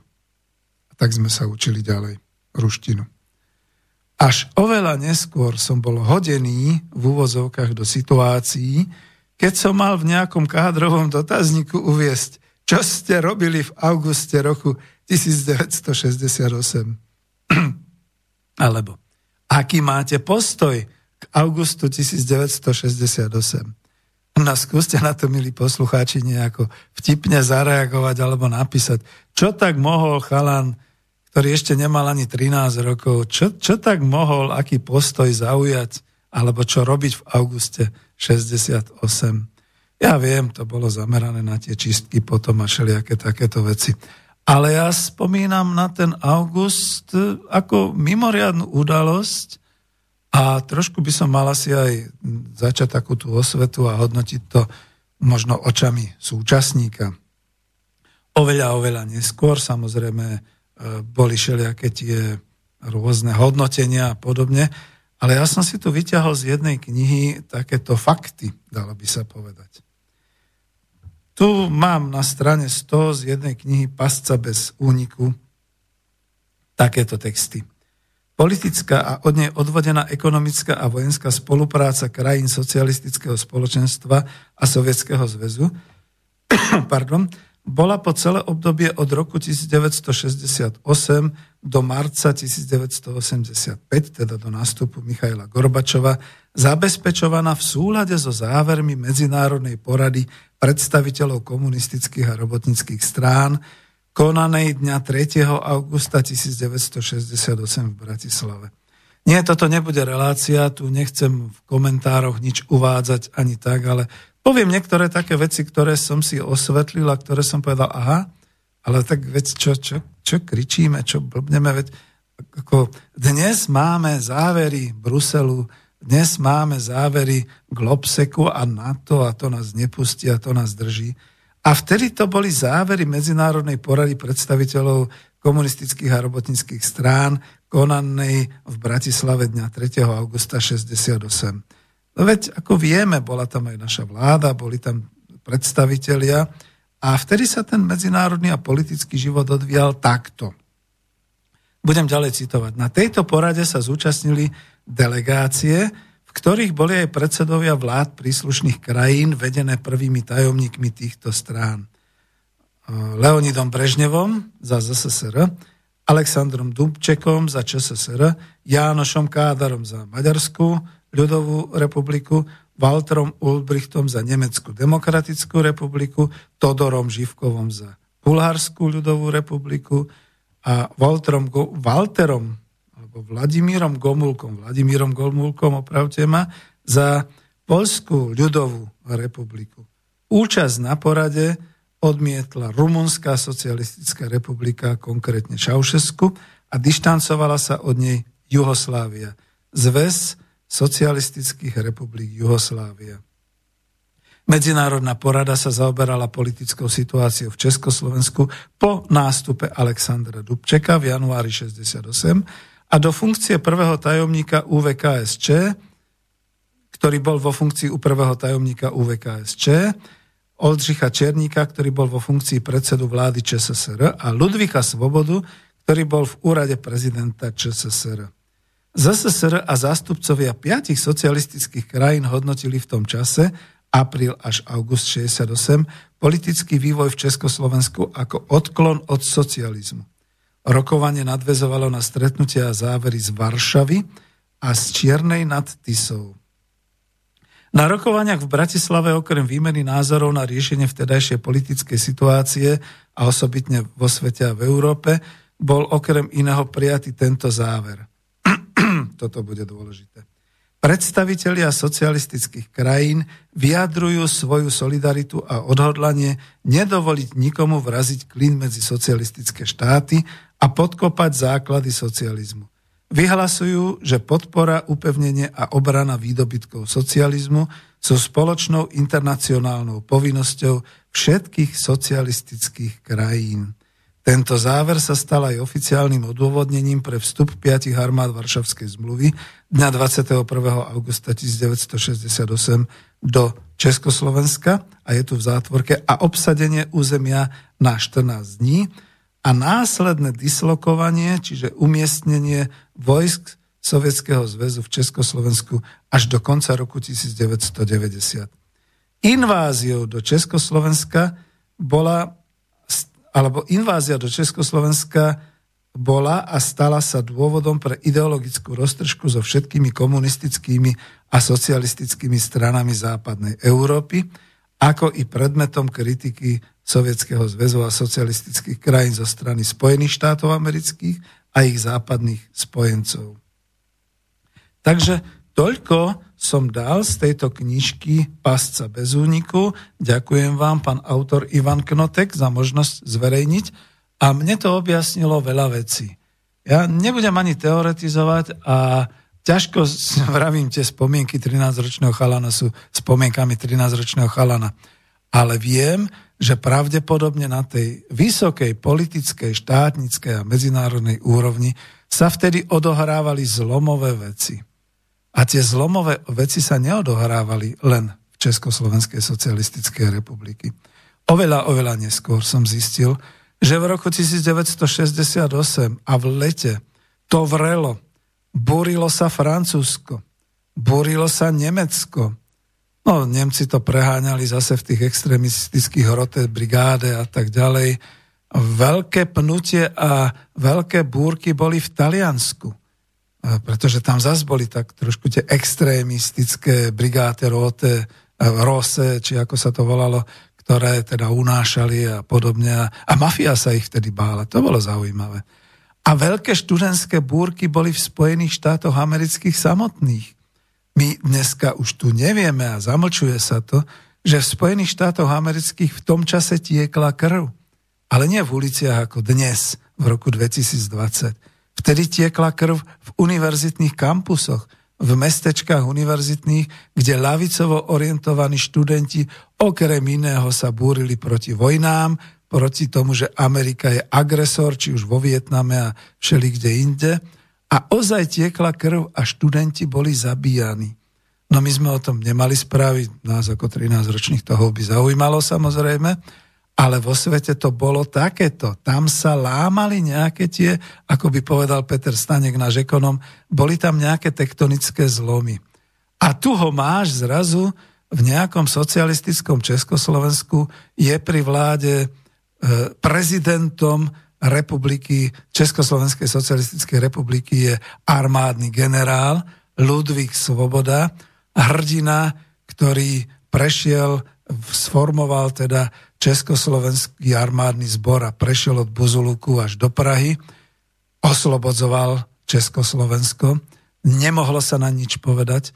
Speaker 1: A tak sme sa učili ďalej ruštinu. Až oveľa neskôr som bol hodený v úvozovkách do situácií, keď som mal v nejakom kádrovom dotazníku uviesť, čo ste robili v auguste roku 1968. *clears throat* Alebo aký máte postoj k augustu 1968. No skúste na to, milí poslucháči, nejako vtipne zareagovať alebo napísať, čo tak mohol chalan, ktorý ešte nemal ani 13 rokov, čo, čo tak mohol, aký postoj zaujať, alebo čo robiť v auguste 68. Ja viem, to bolo zamerané na tie čistky potom a všelijaké takéto veci. Ale ja spomínam na ten august ako mimoriadnu udalosť, a trošku by som mal asi aj začať takú tú osvetu a hodnotiť to možno očami súčasníka. Oveľa, oveľa neskôr samozrejme e, boli všelijaké tie rôzne hodnotenia a podobne, ale ja som si tu vyťahol z jednej knihy takéto fakty, dalo by sa povedať. Tu mám na strane 100 z jednej knihy Pasca bez úniku takéto texty. Politická a od nej odvodená ekonomická a vojenská spolupráca krajín socialistického spoločenstva a Sovietskeho zväzu *coughs* pardon, bola po celé obdobie od roku 1968 do marca 1985, teda do nástupu Michaila Gorbačova, zabezpečovaná v súlade so závermi Medzinárodnej porady predstaviteľov komunistických a robotnických strán, konanej dňa 3. augusta 1968 v Bratislave. Nie, toto nebude relácia, tu nechcem v komentároch nič uvádzať ani tak, ale poviem niektoré také veci, ktoré som si osvetlil a ktoré som povedal, aha, ale tak veď čo, čo, čo kričíme, čo blbneme, veď ako dnes máme závery Bruselu, dnes máme závery Globseku a NATO a to nás nepustí a to nás drží. A vtedy to boli závery Medzinárodnej porady predstaviteľov komunistických a robotnických strán, konanej v Bratislave dňa 3. augusta 68. No veď, ako vieme, bola tam aj naša vláda, boli tam predstavitelia a vtedy sa ten medzinárodný a politický život odvíjal takto. Budem ďalej citovať. Na tejto porade sa zúčastnili delegácie, ktorých boli aj predsedovia vlád príslušných krajín, vedené prvými tajomníkmi týchto strán. Leonidom Brežnevom za ZSSR, Aleksandrom Dubčekom za ČSSR, Jánošom Kádarom za Maďarskú ľudovú republiku, Walterom Ulbrichtom za Nemeckú demokratickú republiku, Todorom Živkovom za Bulharskú ľudovú republiku a Walterom, Walterom Vladimírom Gomulkom, Vladimírom Gomulkom, opravte ma, za Polskú ľudovú republiku. Účasť na porade odmietla Rumunská socialistická republika, konkrétne Čaušesku, a dištancovala sa od nej Juhoslávia, zväz socialistických republik Juhoslávia. Medzinárodná porada sa zaoberala politickou situáciou v Československu po nástupe Alexandra Dubčeka v januári 68 a do funkcie prvého tajomníka UVKSČ, ktorý bol vo funkcii u prvého tajomníka UVKSČ, Oldřicha Černíka, ktorý bol vo funkcii predsedu vlády ČSSR a Ludvíka Svobodu, ktorý bol v úrade prezidenta ČSSR. ZSSR a zástupcovia piatich socialistických krajín hodnotili v tom čase, apríl až august 68, politický vývoj v Československu ako odklon od socializmu. Rokovanie nadvezovalo na stretnutia a závery z Varšavy a z Čiernej nad Tisou. Na rokovaniach v Bratislave okrem výmeny názorov na riešenie vtedajšej politickej situácie a osobitne vo svete a v Európe bol okrem iného prijatý tento záver. *clears throat* Toto bude dôležité. Predstavitelia socialistických krajín vyjadrujú svoju solidaritu a odhodlanie nedovoliť nikomu vraziť klín medzi socialistické štáty a podkopať základy socializmu. Vyhlasujú, že podpora, upevnenie a obrana výdobytkov socializmu sú spoločnou internacionálnou povinnosťou všetkých socialistických krajín. Tento záver sa stal aj oficiálnym odôvodnením pre vstup piatich armád Varšavskej zmluvy dňa 21. augusta 1968 do Československa a je tu v zátvorke a obsadenie územia na 14 dní, a následné dislokovanie, čiže umiestnenie vojsk Sovietskeho zväzu v Československu až do konca roku 1990. Inváziou do Československa bola, alebo invázia do Československa bola a stala sa dôvodom pre ideologickú roztržku so všetkými komunistickými a socialistickými stranami západnej Európy, ako i predmetom kritiky Sovietskeho zväzu a socialistických krajín zo strany Spojených štátov amerických a ich západných spojencov. Takže toľko som dal z tejto knižky Pasca bez úniku. Ďakujem vám, pán autor Ivan Knotek, za možnosť zverejniť a mne to objasnilo veľa vecí. Ja nebudem ani teoretizovať a ťažko *laughs* vravím, tie spomienky 13-ročného chalana sú spomienkami 13-ročného chalana. Ale viem, že pravdepodobne na tej vysokej politickej, štátnickej a medzinárodnej úrovni sa vtedy odohrávali zlomové veci. A tie zlomové veci sa neodohrávali len v Československej socialistickej republiky. Oveľa, oveľa neskôr som zistil, že v roku 1968 a v lete to vrelo, burilo sa Francúzsko, burilo sa Nemecko, No, Nemci to preháňali zase v tých extremistických hrote, brigáde a tak ďalej. Veľké pnutie a veľké búrky boli v Taliansku, pretože tam zase boli tak trošku tie extrémistické brigáde, rote, rose, či ako sa to volalo, ktoré teda unášali a podobne. A mafia sa ich vtedy bála. To bolo zaujímavé. A veľké študentské búrky boli v Spojených štátoch amerických samotných. My dneska už tu nevieme a zamlčuje sa to, že v Spojených štátoch amerických v tom čase tiekla krv. Ale nie v uliciach ako dnes, v roku 2020. Vtedy tiekla krv v univerzitných kampusoch, v mestečkách univerzitných, kde lavicovo orientovaní študenti okrem iného sa búrili proti vojnám, proti tomu, že Amerika je agresor, či už vo Vietname a všeli kde inde a ozaj tiekla krv a študenti boli zabíjani. No my sme o tom nemali správy, nás ako 13 ročných toho by zaujímalo samozrejme, ale vo svete to bolo takéto. Tam sa lámali nejaké tie, ako by povedal Peter Stanek, náš ekonom, boli tam nejaké tektonické zlomy. A tu ho máš zrazu v nejakom socialistickom Československu, je pri vláde e, prezidentom republiky, Československej socialistickej republiky je armádny generál Ludvík Svoboda, hrdina, ktorý prešiel, sformoval teda Československý armádny zbor a prešiel od Buzuluku až do Prahy, oslobodzoval Československo, nemohlo sa na nič povedať.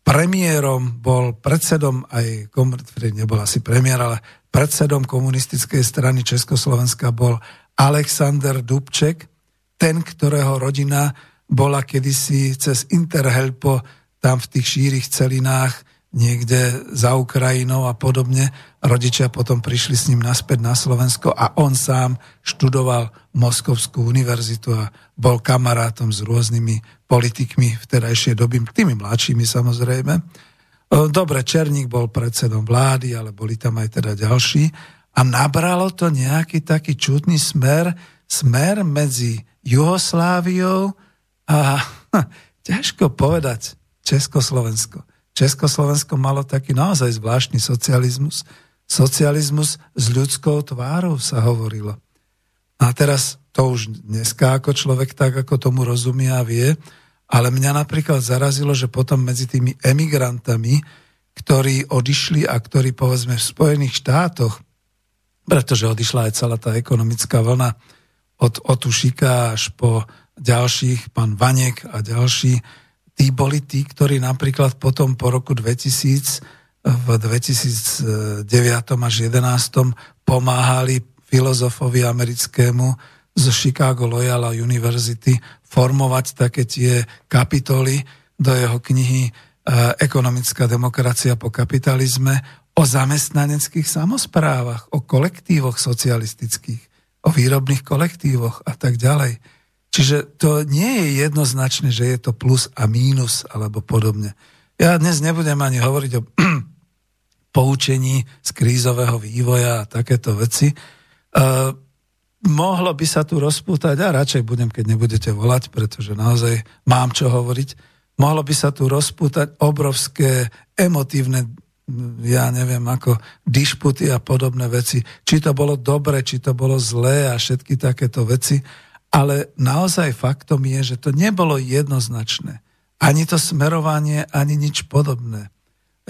Speaker 1: Premiérom bol predsedom aj, nebol asi premiér, ale predsedom komunistickej strany Československa bol Alexander Dubček, ten, ktorého rodina bola kedysi cez Interhelpo tam v tých šírich celinách niekde za Ukrajinou a podobne. Rodičia potom prišli s ním naspäť na Slovensko a on sám študoval Moskovskú univerzitu a bol kamarátom s rôznymi politikmi v terajšej doby, tými mladšími samozrejme. Dobre, Černík bol predsedom vlády, ale boli tam aj teda ďalší a nabralo to nejaký taký čudný smer, smer medzi Jugosláviou a *laughs* hm, ťažko povedať Československo. Československo malo taký naozaj zvláštny socializmus. Socializmus s ľudskou tvárou sa hovorilo. A teraz to už dneska ako človek tak, ako tomu rozumie a vie, ale mňa napríklad zarazilo, že potom medzi tými emigrantami, ktorí odišli a ktorí povedzme v Spojených štátoch pretože odišla aj celá tá ekonomická vlna od Otušika až po ďalších, pán Vanek a ďalší, tí boli tí, ktorí napríklad potom po roku 2000 v 2009 až 2011 pomáhali filozofovi americkému z Chicago Loyola University formovať také tie kapitoly do jeho knihy e, Ekonomická demokracia po kapitalizme o zamestnaneckých samozprávach, o kolektívoch socialistických, o výrobných kolektívoch a tak ďalej. Čiže to nie je jednoznačné, že je to plus a mínus alebo podobne. Ja dnes nebudem ani hovoriť o *clears throat* poučení z krízového vývoja a takéto veci. E, mohlo by sa tu rozpútať, a radšej budem, keď nebudete volať, pretože naozaj mám čo hovoriť, mohlo by sa tu rozpútať obrovské emotívne ja neviem, ako dišputy a podobné veci. Či to bolo dobre, či to bolo zlé a všetky takéto veci. Ale naozaj faktom je, že to nebolo jednoznačné. Ani to smerovanie, ani nič podobné.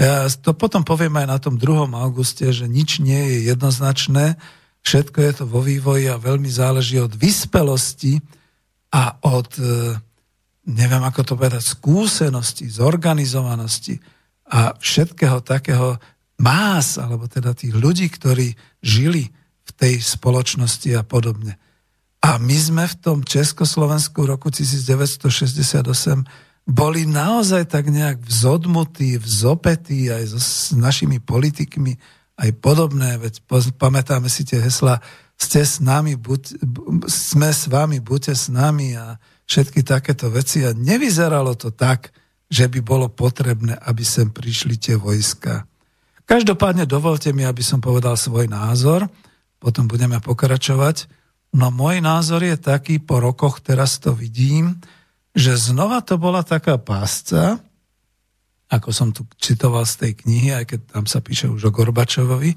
Speaker 1: Ja to potom poviem aj na tom 2. auguste, že nič nie je jednoznačné, všetko je to vo vývoji a veľmi záleží od vyspelosti a od, e, neviem ako to povedať, skúsenosti, zorganizovanosti, a všetkého takého más, alebo teda tých ľudí, ktorí žili v tej spoločnosti a podobne. A my sme v tom Československu roku 1968 boli naozaj tak nejak vzodmutí, vzopetí aj so, s našimi politikmi, aj podobné, veď pamätáme si tie hesla, ste s nami, buď, sme s vami, buďte s nami a všetky takéto veci. A nevyzeralo to tak, že by bolo potrebné, aby sem prišli tie vojska. Každopádne dovolte mi, aby som povedal svoj názor, potom budeme pokračovať. No môj názor je taký, po rokoch teraz to vidím, že znova to bola taká pásca ako som tu citoval z tej knihy, aj keď tam sa píše už o Gorbačovovi,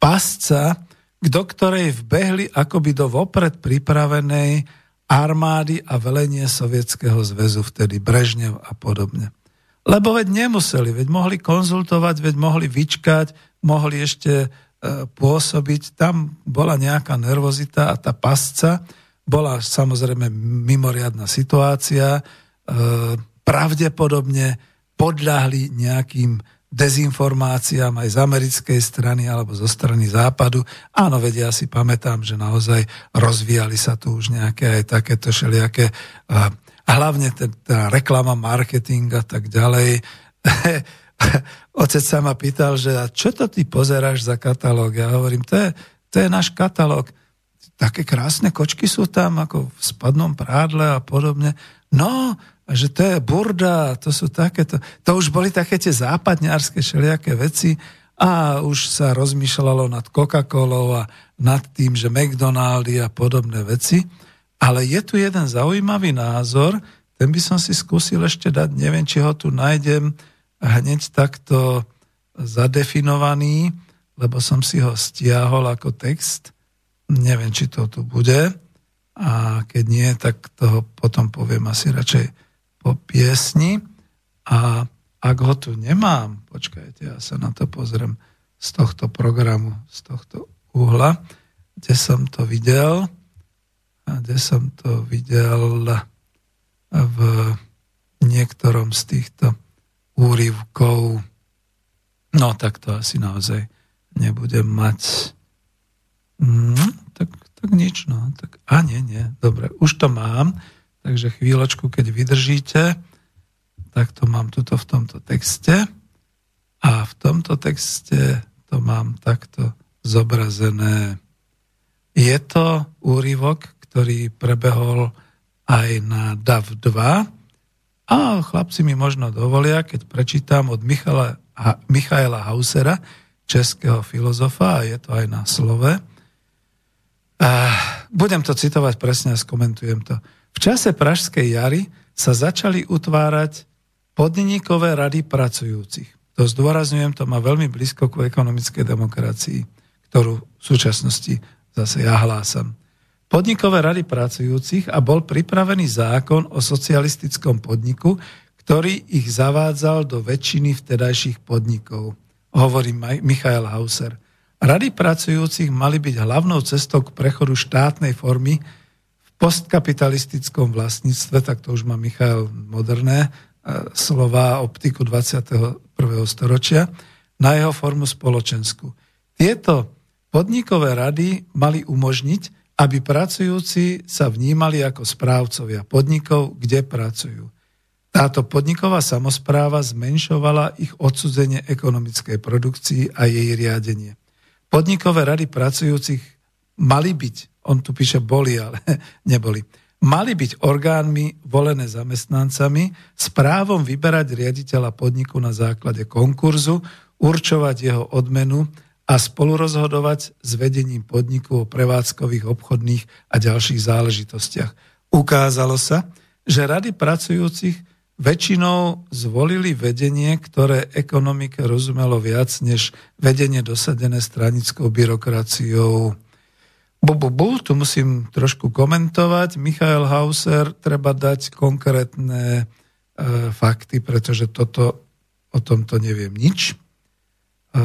Speaker 1: pasca, do ktorej vbehli akoby do vopred pripravenej armády a velenie Sovietskeho zväzu, vtedy Brežnev a podobne. Lebo veď nemuseli, veď mohli konzultovať, veď mohli vyčkať, mohli ešte e, pôsobiť. Tam bola nejaká nervozita a tá pasca bola samozrejme mimoriadná situácia. E, pravdepodobne podľahli nejakým dezinformáciám aj z americkej strany alebo zo strany západu. Áno, vedia, ja si pamätám, že naozaj rozvíjali sa tu už nejaké aj takéto všelijaké a hlavne tá reklama, marketing a tak ďalej. *laughs* Otec sa ma pýtal, že a čo to ty pozeráš za katalóg? Ja hovorím, to je, to je náš katalóg. Také krásne kočky sú tam, ako v spadnom prádle a podobne. No, že to je burda, to sú takéto. To už boli také tie západňárske všelijaké veci a už sa rozmýšľalo nad Coca-Colou a nad tým, že McDonaldy a podobné veci. Ale je tu jeden zaujímavý názor, ten by som si skúsil ešte dať, neviem, či ho tu nájdem hneď takto zadefinovaný, lebo som si ho stiahol ako text. Neviem, či to tu bude. A keď nie, tak toho potom poviem asi radšej po piesni. A ak ho tu nemám, počkajte, ja sa na to pozriem z tohto programu, z tohto uhla, kde som to videl kde som to videl v niektorom z týchto úrivkov. No tak to asi naozaj nebudem mať. No, tak, tak nič, no. Tak, a nie, nie. Dobre, už to mám. Takže chvíľočku, keď vydržíte, tak to mám tuto v tomto texte. A v tomto texte to mám takto zobrazené. Je to úryvok, ktorý prebehol aj na DAV 2. A chlapci mi možno dovolia, keď prečítam od Michala, Michaela Hausera, českého filozofa, a je to aj na slove. A budem to citovať presne a skomentujem to. V čase Pražskej jary sa začali utvárať podnikové rady pracujúcich. To zdôrazňujem, to má veľmi blízko ku ekonomickej demokracii, ktorú v súčasnosti zase ja hlásam podnikové rady pracujúcich a bol pripravený zákon o socialistickom podniku, ktorý ich zavádzal do väčšiny vtedajších podnikov. Hovorí Michael Hauser. Rady pracujúcich mali byť hlavnou cestou k prechodu štátnej formy postkapitalistickom vlastníctve, tak to už má Michal moderné e, slova optiku 21. storočia, na jeho formu spoločenskú. Tieto podnikové rady mali umožniť, aby pracujúci sa vnímali ako správcovia podnikov, kde pracujú. Táto podniková samozpráva zmenšovala ich odsudzenie ekonomickej produkcii a jej riadenie. Podnikové rady pracujúcich mali byť, on tu píše boli, ale *laughs* neboli, mali byť orgánmi volené zamestnancami s právom vyberať riaditeľa podniku na základe konkurzu, určovať jeho odmenu a spolurozhodovať s vedením podniku o prevádzkových, obchodných a ďalších záležitostiach. Ukázalo sa, že rady pracujúcich väčšinou zvolili vedenie, ktoré ekonomike rozumelo viac než vedenie dosadené stranickou byrokraciou. Bu, bu, bu, tu musím trošku komentovať. Michael Hauser, treba dať konkrétne e, fakty, pretože toto, o tomto neviem nič. E,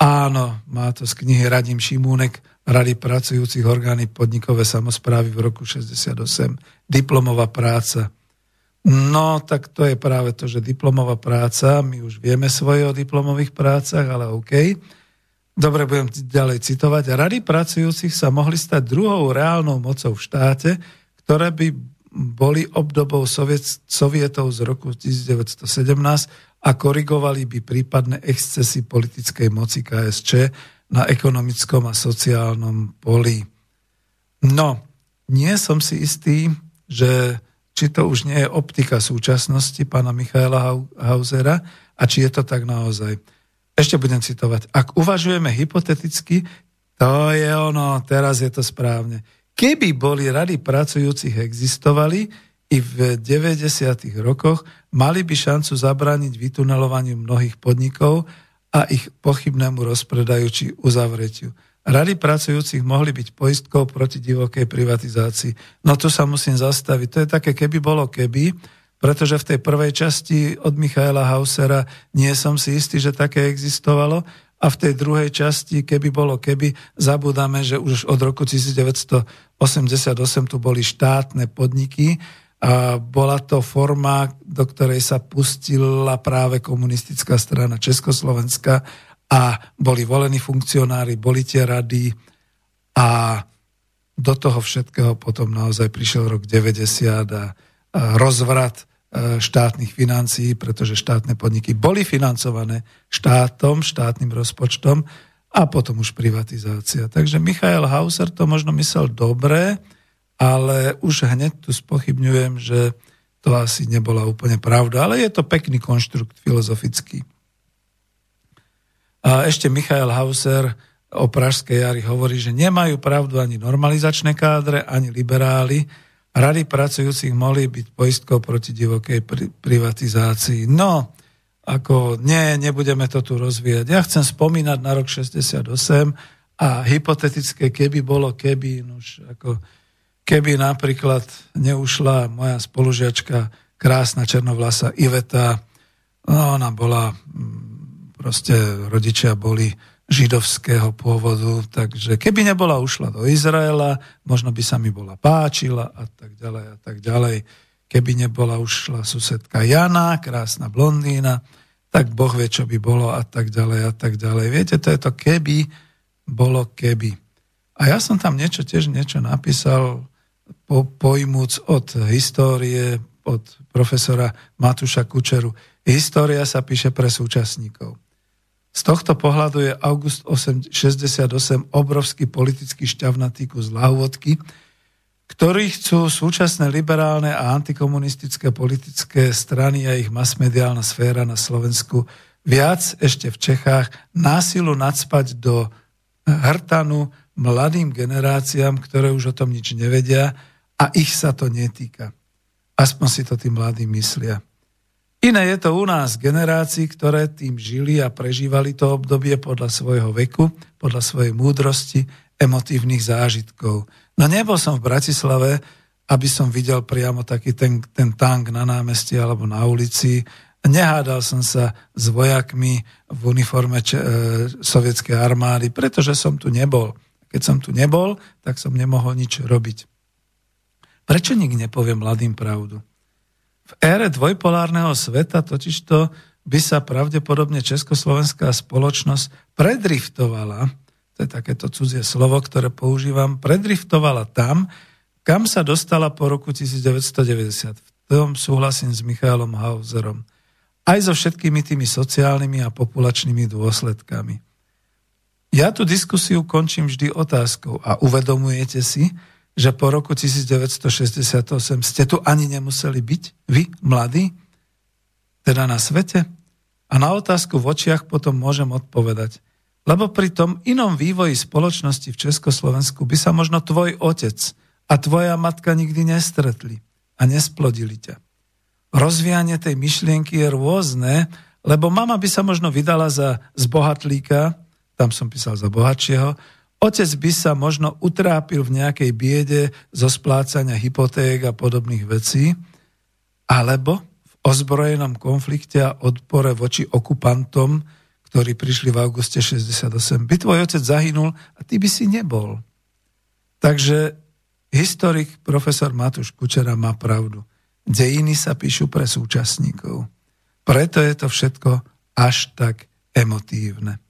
Speaker 1: Áno, má to z knihy Radim Šimúnek, Rady pracujúcich orgány podnikové samozprávy v roku 68. Diplomová práca. No, tak to je práve to, že diplomová práca, my už vieme svoje o diplomových prácach, ale OK. Dobre, budem ďalej citovať. Rady pracujúcich sa mohli stať druhou reálnou mocou v štáte, ktoré by boli obdobou Soviet, Sovietov z roku 1917 a korigovali by prípadné excesy politickej moci KSČ na ekonomickom a sociálnom poli. No, nie som si istý, že či to už nie je optika súčasnosti pána Michaela Hausera a či je to tak naozaj. Ešte budem citovať. Ak uvažujeme hypoteticky, to je ono, teraz je to správne. Keby boli rady pracujúcich existovali, i v 90. rokoch mali by šancu zabrániť vytunelovaniu mnohých podnikov a ich pochybnému rozpredaju či uzavretiu. Rady pracujúcich mohli byť poistkou proti divokej privatizácii. No tu sa musím zastaviť. To je také keby bolo keby, pretože v tej prvej časti od Michaela Hausera nie som si istý, že také existovalo. A v tej druhej časti, keby bolo keby, zabudáme, že už od roku 1988 tu boli štátne podniky a bola to forma, do ktorej sa pustila práve komunistická strana Československa a boli volení funkcionári, boli tie rady a do toho všetkého potom naozaj prišiel rok 90 a rozvrat štátnych financií, pretože štátne podniky boli financované štátom, štátnym rozpočtom a potom už privatizácia. Takže Michael Hauser to možno myslel dobre, ale už hneď tu spochybňujem, že to asi nebola úplne pravda, ale je to pekný konštrukt filozofický. A ešte Michael Hauser o Pražskej jari hovorí, že nemajú pravdu ani normalizačné kádre, ani liberáli. Rady pracujúcich mohli byť poistkou proti divokej pri- privatizácii. No, ako nie, nebudeme to tu rozvíjať. Ja chcem spomínať na rok 68 a hypotetické, keby bolo keby, už ako keby napríklad neušla moja spolužiačka, krásna černovlasa Iveta, no ona bola mm, proste rodičia boli židovského pôvodu, takže keby nebola ušla do Izraela, možno by sa mi bola páčila a tak ďalej a tak ďalej. Keby nebola ušla susedka Jana, krásna blondína, tak Boh vie, čo by bolo a tak ďalej a tak ďalej. Viete, to je to keby, bolo keby. A ja som tam niečo, tiež niečo napísal, po, pojmúc od histórie, od profesora Matúša Kučeru. História sa píše pre súčasníkov. Z tohto pohľadu je august 68 obrovský politický šťavnatý kus lahôdky, ktorý chcú súčasné liberálne a antikomunistické politické strany a ich masmediálna sféra na Slovensku viac ešte v Čechách násilu nadspať do hrtanu mladým generáciám, ktoré už o tom nič nevedia a ich sa to netýka. Aspoň si to tí mladí myslia. Iné je to u nás generácií, ktoré tým žili a prežívali to obdobie podľa svojho veku, podľa svojej múdrosti, emotívnych zážitkov. No nebol som v Bratislave, aby som videl priamo taký ten, ten tank na námestí alebo na ulici. Nehádal som sa s vojakmi v uniforme če, e, sovietskej armády, pretože som tu nebol. Keď som tu nebol, tak som nemohol nič robiť. Prečo nik nepovie mladým pravdu? V ére dvojpolárneho sveta totižto by sa pravdepodobne československá spoločnosť predriftovala, to je takéto cudzie slovo, ktoré používam, predriftovala tam, kam sa dostala po roku 1990. V tom súhlasím s Michailom Hauserom. Aj so všetkými tými sociálnymi a populačnými dôsledkami. Ja tú diskusiu končím vždy otázkou a uvedomujete si, že po roku 1968 ste tu ani nemuseli byť, vy, mladí, teda na svete? A na otázku v očiach potom môžem odpovedať. Lebo pri tom inom vývoji spoločnosti v Československu by sa možno tvoj otec a tvoja matka nikdy nestretli a nesplodili ťa. Rozvíjanie tej myšlienky je rôzne, lebo mama by sa možno vydala za zbohatlíka, tam som písal za bohatšieho, Otec by sa možno utrápil v nejakej biede zo splácania hypoték a podobných vecí, alebo v ozbrojenom konflikte a odpore voči okupantom, ktorí prišli v auguste 68. By tvoj otec zahynul a ty by si nebol. Takže historik profesor Matúš Kučera má pravdu. Dejiny sa píšu pre súčasníkov. Preto je to všetko až tak emotívne.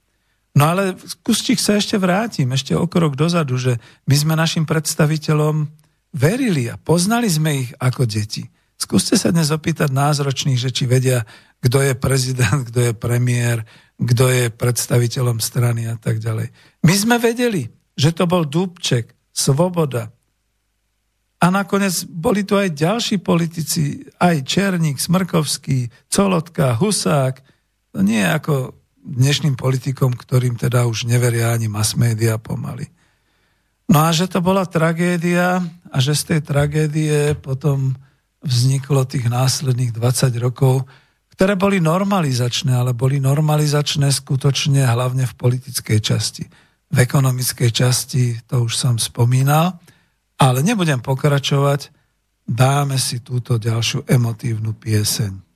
Speaker 1: No ale kusčík sa ešte vrátim, ešte o krok dozadu, že my sme našim predstaviteľom verili a poznali sme ich ako deti. Skúste sa dnes opýtať názročných, že či vedia, kto je prezident, kto je premiér, kto je predstaviteľom strany a tak ďalej. My sme vedeli, že to bol Dubček, Svoboda. A nakoniec boli tu aj ďalší politici, aj Černík, Smrkovský, Colotka, Husák. To nie je ako dnešným politikom, ktorým teda už neveria ani mass media pomaly. No a že to bola tragédia a že z tej tragédie potom vzniklo tých následných 20 rokov, ktoré boli normalizačné, ale boli normalizačné skutočne hlavne v politickej časti. V ekonomickej časti to už som spomínal, ale nebudem pokračovať, dáme si túto ďalšiu emotívnu pieseň,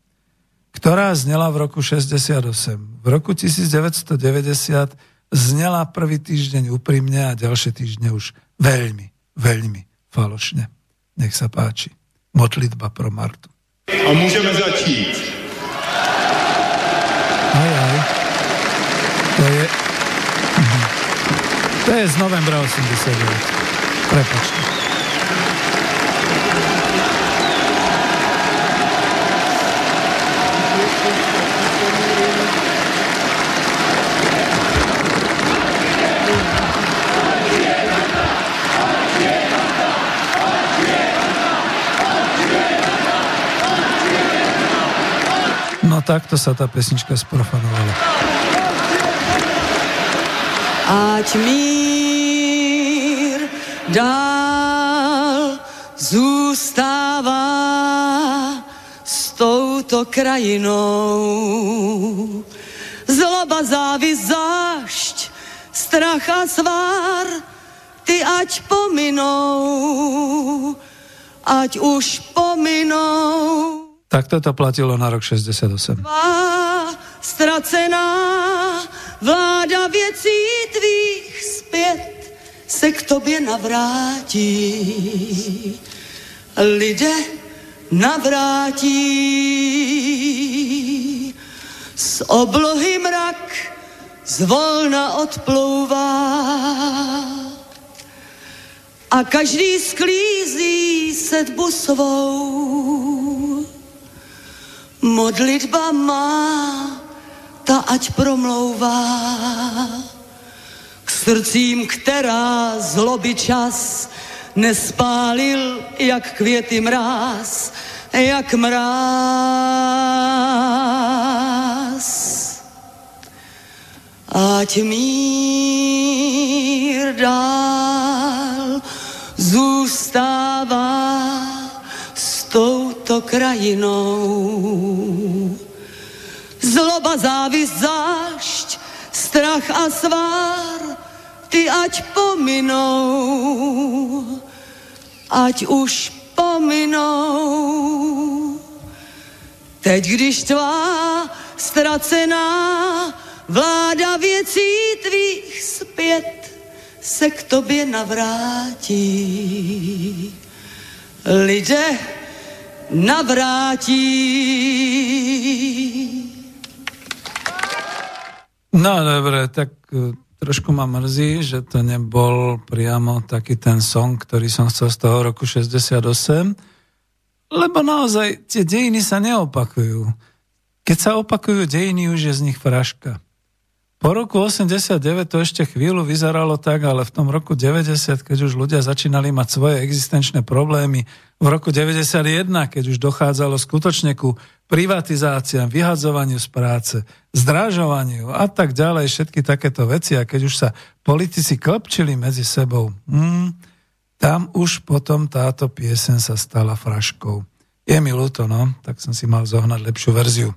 Speaker 1: ktorá znela v roku 68. V roku 1990 znela prvý týždeň úprimne a ďalšie týždne už veľmi, veľmi falošne. Nech sa páči. Modlitba pro Martu.
Speaker 4: A můžeme začít.
Speaker 1: Aj, aj. To je... Mhm. To je z novembra 89. Prepačte. Takto sa tá pesnička sprofanovala.
Speaker 5: Ať mír dál zůstává s touto krajinou. Zloba, závis, zášť, strach a svár, ty ať pominou, ať už pominou.
Speaker 1: Tak toto platilo na rok 68.
Speaker 5: Stracená vláda věcí tvých zpět se k tobě navrátí. Lidé navrátí z oblohy mrak zvolna odplouvá a každý sklízí sedbu svou Modlitba má, ta ať promlouvá k srdcím, která zloby čas nespálil, jak květy mráz, jak mráz. Ať mír dál zůstává touto krajinou. Zloba, závis, zášť, strach a svár, ty ať pominou, ať už pominou. Teď, když tvá ztracená vláda věcí tvých zpět se k tobě navrátí. Lidé navrátí.
Speaker 1: No dobre, tak e, trošku ma mrzí, že to nebol priamo taký ten song, ktorý som chcel z toho roku 68, lebo naozaj tie dejiny sa neopakujú. Keď sa opakujú dejiny, už je z nich fraška. Po roku 89 to ešte chvíľu vyzeralo tak, ale v tom roku 90, keď už ľudia začínali mať svoje existenčné problémy, v roku 91, keď už dochádzalo skutočne ku privatizáciám, vyhadzovaniu z práce, zdražovaniu a tak ďalej, všetky takéto veci, a keď už sa politici klopčili medzi sebou, hmm, tam už potom táto piesen sa stala fraškou. Je mi ľúto, no, tak som si mal zohnať lepšiu verziu.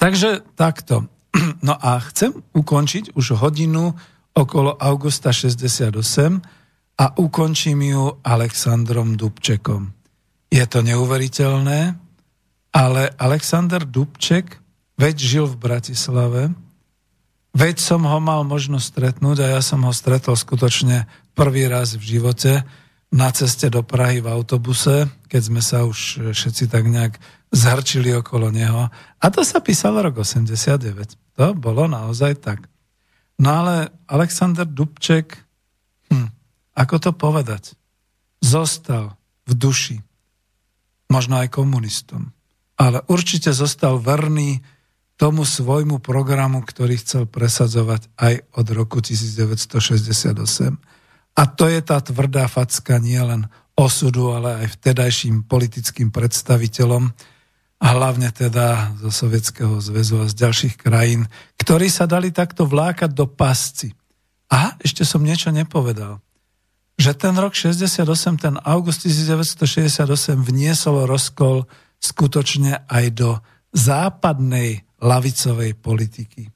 Speaker 1: Takže takto. No a chcem ukončiť už hodinu okolo augusta 68 a ukončím ju Alexandrom Dubčekom. Je to neuveriteľné, ale Alexander Dubček veď žil v Bratislave, veď som ho mal možnosť stretnúť a ja som ho stretol skutočne prvý raz v živote na ceste do Prahy v autobuse, keď sme sa už všetci tak nejak zhrčili okolo neho. A to sa písalo rok 89. To bolo naozaj tak. No ale Alexander Dubček, hm, ako to povedať, zostal v duši, možno aj komunistom, ale určite zostal verný tomu svojmu programu, ktorý chcel presadzovať aj od roku 1968. A to je tá tvrdá facka nielen osudu, ale aj vtedajším politickým predstaviteľom, a hlavne teda zo Sovietskeho zväzu a z ďalších krajín, ktorí sa dali takto vlákať do pasci. A ešte som niečo nepovedal. že ten rok 68, ten august 1968 vniesol rozkol skutočne aj do západnej lavicovej politiky.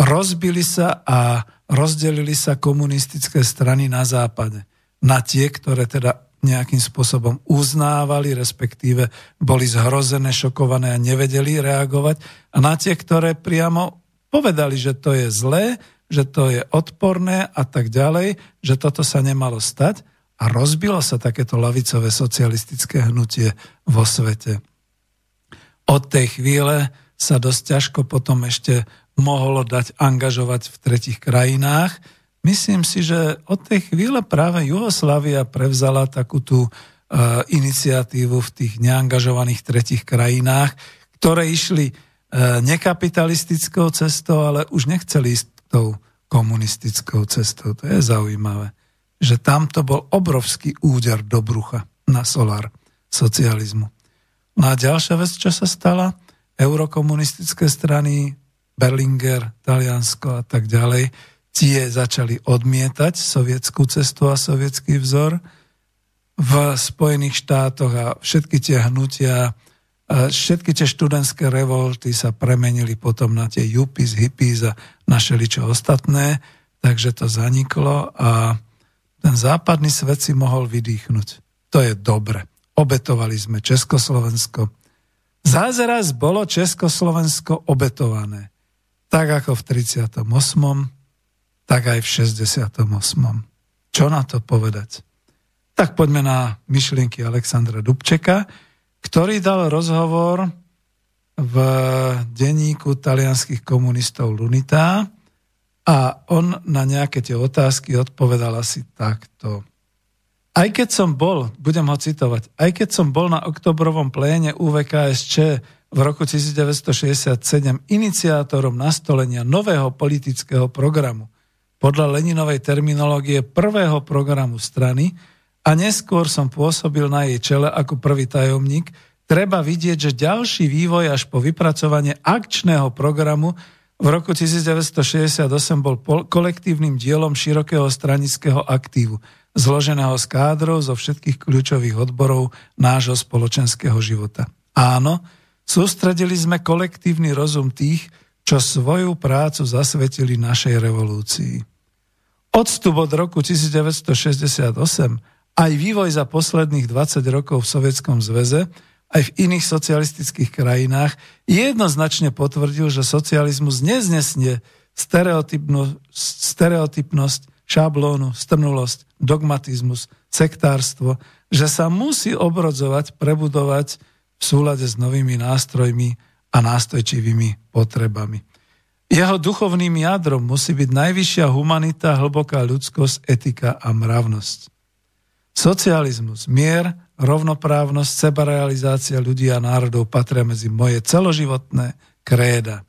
Speaker 1: Rozbili sa a rozdelili sa komunistické strany na západe. Na tie, ktoré teda nejakým spôsobom uznávali, respektíve boli zhrozené, šokované a nevedeli reagovať. A na tie, ktoré priamo povedali, že to je zlé, že to je odporné a tak ďalej, že toto sa nemalo stať a rozbilo sa takéto lavicové socialistické hnutie vo svete. Od tej chvíle sa dosť ťažko potom ešte mohlo dať angažovať v tretich krajinách. Myslím si, že od tej chvíle práve Jugoslávia prevzala takú tú uh, iniciatívu v tých neangažovaných tretich krajinách, ktoré išli uh, nekapitalistickou cestou, ale už nechceli ísť tou komunistickou cestou. To je zaujímavé. Že tam to bol obrovský úder do brucha na solár socializmu. No a ďalšia vec, čo sa stala, eurokomunistické strany Berlinger, Taliansko a tak ďalej, tie začali odmietať sovietskú cestu a sovietský vzor. V Spojených štátoch a všetky tie hnutia, všetky tie študentské revolty sa premenili potom na tie yuppies, hippies a našeli čo ostatné, takže to zaniklo a ten západný svet si mohol vydýchnuť. To je dobre. Obetovali sme Československo. Zázraz bolo Československo obetované tak ako v 38., tak aj v 68. Čo na to povedať? Tak poďme na myšlienky Alexandra Dubčeka, ktorý dal rozhovor v denníku talianských komunistov Lunita a on na nejaké tie otázky odpovedal asi takto. Aj keď som bol, budem ho citovať, aj keď som bol na oktobrovom pléne UVKSČ v roku 1967 iniciátorom nastolenia nového politického programu podľa Leninovej terminológie prvého programu strany a neskôr som pôsobil na jej čele ako prvý tajomník, treba vidieť, že ďalší vývoj až po vypracovanie akčného programu v roku 1968 bol kolektívnym dielom širokého stranického aktívu, zloženého z kádrov zo všetkých kľúčových odborov nášho spoločenského života. Áno, Sústredili sme kolektívny rozum tých, čo svoju prácu zasvetili našej revolúcii. Odstup od roku 1968 aj vývoj za posledných 20 rokov v Sovietskom zväze aj v iných socialistických krajinách jednoznačne potvrdil, že socializmus neznesne stereotypnosť, šablónu, strnulosť, dogmatizmus, sektárstvo, že sa musí obrodzovať, prebudovať v súlade s novými nástrojmi a nástojčivými potrebami. Jeho duchovným jadrom musí byť najvyššia humanita, hlboká ľudskosť, etika a mravnosť. Socializmus, mier, rovnoprávnosť, sebarealizácia ľudí a národov patria medzi moje celoživotné kréda.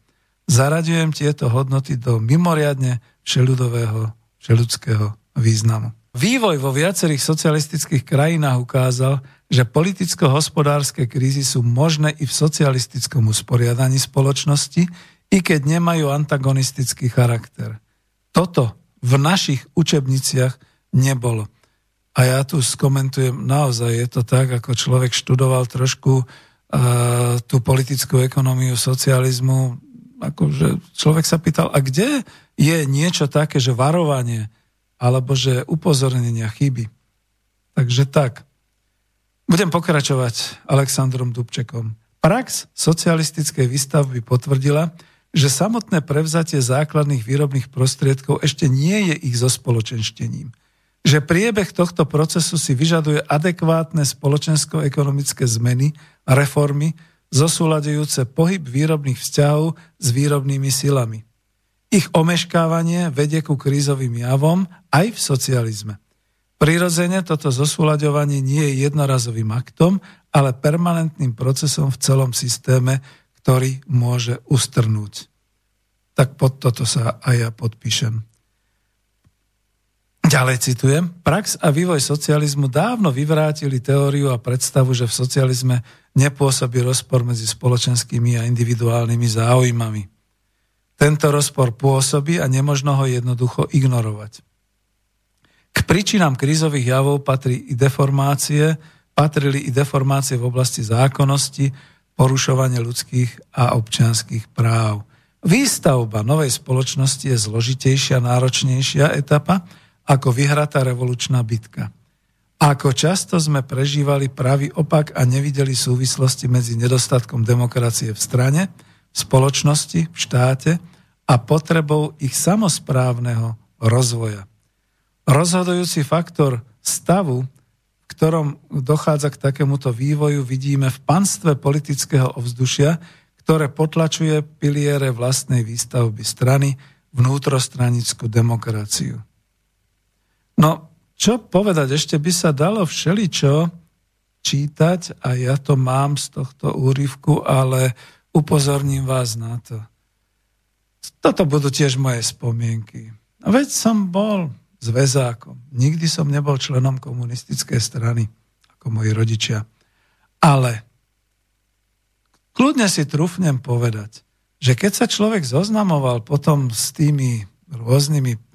Speaker 1: Zaraďujem tieto hodnoty do mimoriadne všeľudového, všeľudského významu. Vývoj vo viacerých socialistických krajinách ukázal, že politicko-hospodárske krízy sú možné i v socialistickom usporiadaní spoločnosti, i keď nemajú antagonistický charakter. Toto v našich učebniciach nebolo. A ja tu skomentujem, naozaj je to tak, ako človek študoval trošku uh, tú politickú ekonómiu socializmu, akože človek sa pýtal, a kde je niečo také, že varovanie, alebo že upozornenia chyby. Takže tak. Budem pokračovať Aleksandrom Dubčekom. Prax socialistickej výstavby potvrdila, že samotné prevzatie základných výrobných prostriedkov ešte nie je ich zospoločenštením. Že priebeh tohto procesu si vyžaduje adekvátne spoločensko-ekonomické zmeny a reformy, zosúľadujúce pohyb výrobných vzťahov s výrobnými silami. Ich omeškávanie vedie ku krízovým javom aj v socializme. Prirodzene toto zosúľaďovanie nie je jednorazovým aktom, ale permanentným procesom v celom systéme, ktorý môže ustrnúť. Tak pod toto sa aj ja podpíšem. Ďalej citujem. Prax a vývoj socializmu dávno vyvrátili teóriu a predstavu, že v socializme nepôsobí rozpor medzi spoločenskými a individuálnymi záujmami. Tento rozpor pôsobí a nemožno ho jednoducho ignorovať. K príčinám krízových javov patrí i deformácie, patrili i deformácie v oblasti zákonnosti, porušovanie ľudských a občianských práv. Výstavba novej spoločnosti je zložitejšia, náročnejšia etapa ako vyhratá revolučná bitka. Ako často sme prežívali pravý opak a nevideli súvislosti medzi nedostatkom demokracie v strane, v spoločnosti, v štáte a potrebou ich samozprávneho rozvoja. Rozhodujúci faktor stavu, v ktorom dochádza k takémuto vývoju, vidíme v panstve politického ovzdušia, ktoré potlačuje piliere vlastnej výstavby strany, vnútrostranickú demokraciu. No, čo povedať? Ešte by sa dalo všeličo čítať a ja to mám z tohto úryvku, ale upozorním vás na to. Toto budú tiež moje spomienky. Veď som bol zväzákom. Nikdy som nebol členom komunistickej strany, ako moji rodičia. Ale kľudne si trúfnem povedať, že keď sa človek zoznamoval potom s tými rôznymi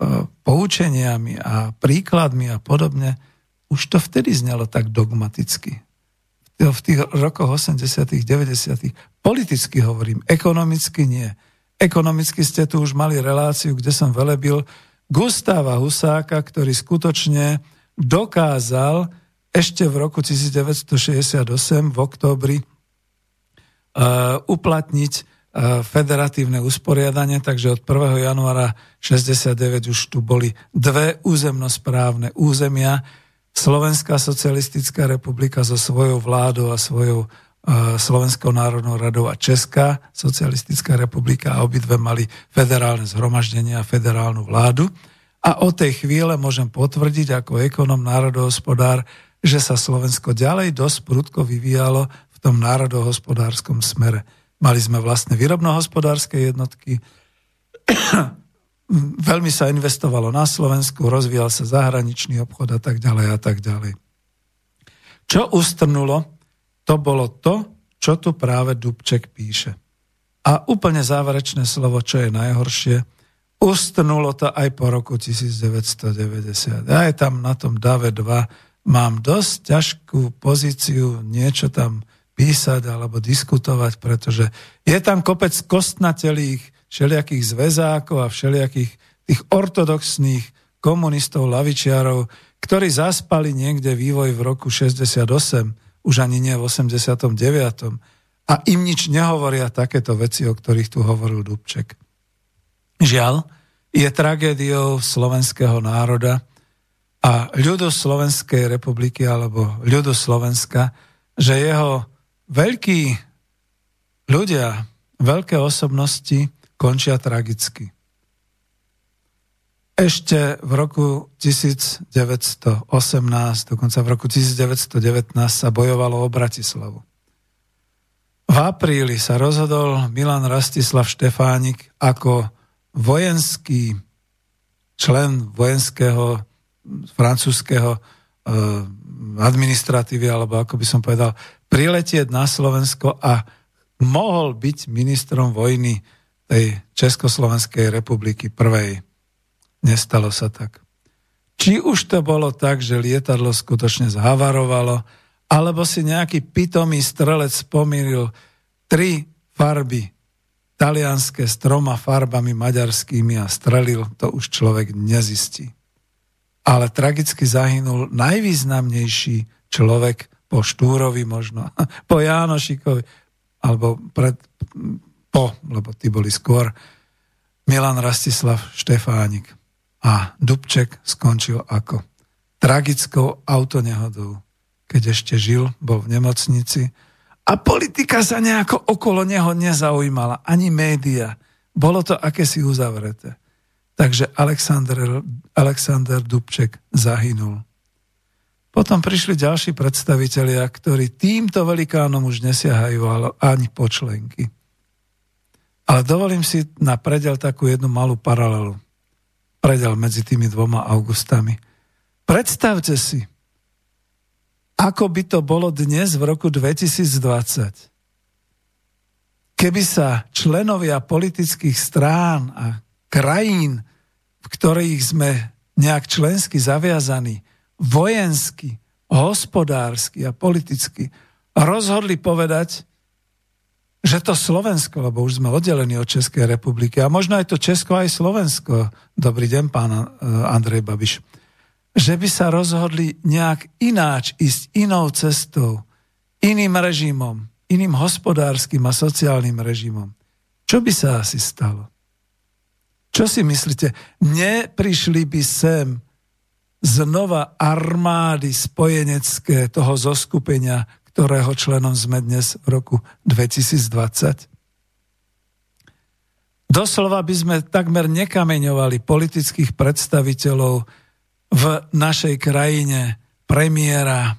Speaker 1: E, poučeniami a príkladmi a podobne, už to vtedy znelo tak dogmaticky. V tých rokoch 80., 90., politicky hovorím, ekonomicky nie. Ekonomicky ste tu už mali reláciu, kde som velebil Gustáva Husáka, ktorý skutočne dokázal ešte v roku 1968 v októbri uh, uplatniť E, federatívne usporiadanie, takže od 1. januára 69 už tu boli dve územnosprávne územia. Slovenská socialistická republika so svojou vládou a svojou uh, Slovenskou národnou radou a Česká socialistická republika a obidve mali federálne zhromaždenie a federálnu vládu. A od tej chvíle môžem potvrdiť ako ekonom národohospodár, že sa Slovensko ďalej dosť prudko vyvíjalo v tom národohospodárskom smere. Mali sme vlastné výrobnohospodárske jednotky. *coughs* Veľmi sa investovalo na Slovensku, rozvíjal sa zahraničný obchod a tak ďalej a tak ďalej. Čo ustrnulo, to bolo to, čo tu práve Dubček píše. A úplne záverečné slovo, čo je najhoršie, ustrnulo to aj po roku 1990. Ja aj tam na tom DAVE 2 mám dosť ťažkú pozíciu niečo tam písať alebo diskutovať, pretože je tam kopec kostnatelých všelijakých zväzákov a všelijakých tých ortodoxných komunistov, lavičiarov, ktorí zaspali niekde vývoj v roku 68, už ani nie v 89. A im nič nehovoria takéto veci, o ktorých tu hovoril Dubček. Žiaľ, je tragédiou slovenského národa a ľudu Slovenskej republiky alebo ľudu Slovenska, že jeho veľkí ľudia, veľké osobnosti končia tragicky. Ešte v roku 1918, dokonca v roku 1919 sa bojovalo o Bratislavu. V apríli sa rozhodol Milan Rastislav Štefánik ako vojenský člen vojenského francúzského eh, administratívy, alebo ako by som povedal, priletieť na Slovensko a mohol byť ministrom vojny tej Československej republiky prvej. Nestalo sa tak. Či už to bolo tak, že lietadlo skutočne zhavarovalo, alebo si nejaký pitomý strelec pomýlil tri farby talianské s troma farbami maďarskými a strelil, to už človek nezistí. Ale tragicky zahynul najvýznamnejší človek po Štúrovi možno, *laughs* po Jánošikovi, alebo pred, po, lebo tí boli skôr, Milan Rastislav Štefánik. A Dubček skončil ako tragickou autonehodou. Keď ešte žil, bol v nemocnici a politika sa nejako okolo neho nezaujímala, ani média. Bolo to akési uzavreté. Takže Alexander, Alexander Dubček zahynul. Potom prišli ďalší predstavitelia, ktorí týmto velikánom už nesiahajú ani počlenky. Ale dovolím si na predel takú jednu malú paralelu. Predel medzi tými dvoma augustami. Predstavte si, ako by to bolo dnes v roku 2020. Keby sa členovia politických strán a krajín, v ktorých sme nejak člensky zaviazaní, vojensky, hospodársky a politicky, rozhodli povedať, že to Slovensko, lebo už sme oddelení od Českej republiky, a možno aj to Česko, aj Slovensko, dobrý deň, pán eh, Andrej Babiš, že by sa rozhodli nejak ináč ísť inou cestou, iným režimom, iným hospodárskym a sociálnym režimom. Čo by sa asi stalo? Čo si myslíte? Neprišli by sem znova armády spojenecké toho zoskupenia, ktorého členom sme dnes v roku 2020? Doslova by sme takmer nekameňovali politických predstaviteľov v našej krajine, premiéra,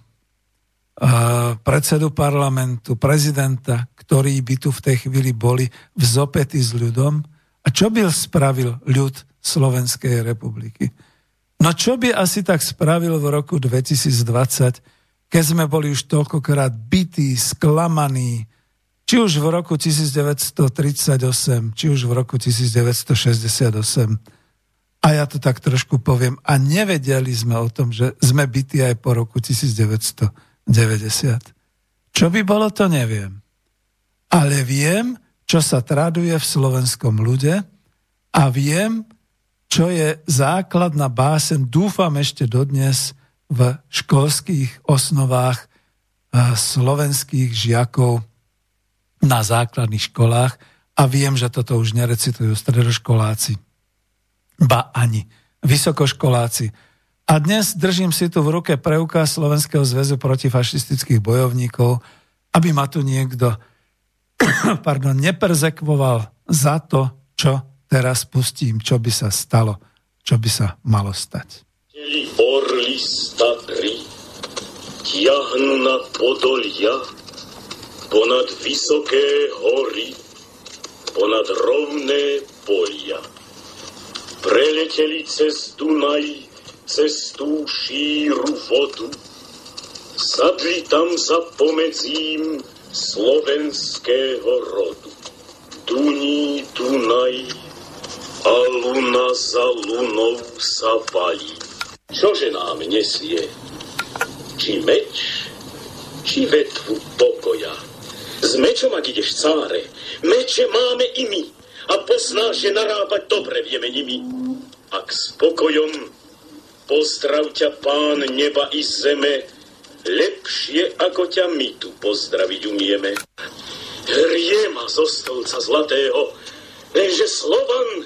Speaker 1: predsedu parlamentu, prezidenta, ktorí by tu v tej chvíli boli v zopety s ľudom. A čo by spravil ľud Slovenskej republiky? No čo by asi tak spravil v roku 2020, keď sme boli už toľkokrát bytí, sklamaní, či už v roku 1938, či už v roku 1968. A ja to tak trošku poviem. A nevedeli sme o tom, že sme bytí aj po roku 1990. Čo by bolo, to neviem. Ale viem, čo sa traduje v slovenskom ľude a viem, čo je základná básen, dúfam ešte dodnes, v školských osnovách eh, slovenských žiakov na základných školách a viem, že toto už nerecitujú stredoškoláci, ba ani vysokoškoláci. A dnes držím si tu v ruke preukaz Slovenského zväzu protifašistických bojovníkov, aby ma tu niekto *coughs* pardon, neperzekvoval za to, čo teraz pustím, čo by sa stalo, čo by sa malo stať.
Speaker 6: Orly z Tatry tiahnu na Podolia ponad vysoké hory, ponad rovné polia. Preleteli cez Dunaj, cez tú šíru vodu, sadli tam za pomedzím slovenského rodu. Duní Dunaj a luna za lunou sa valí. Čože nám nesie? Či meč, či vetvu pokoja? S mečom, ak ideš, cáre, meče máme i my a poznáš, že narábať dobre vieme nimi. Ak s pokojom pozdrav ťa pán neba i zeme, lepšie ako ťa my tu pozdraviť umieme. Hrie ma zo stolca zlatého, lenže Slovan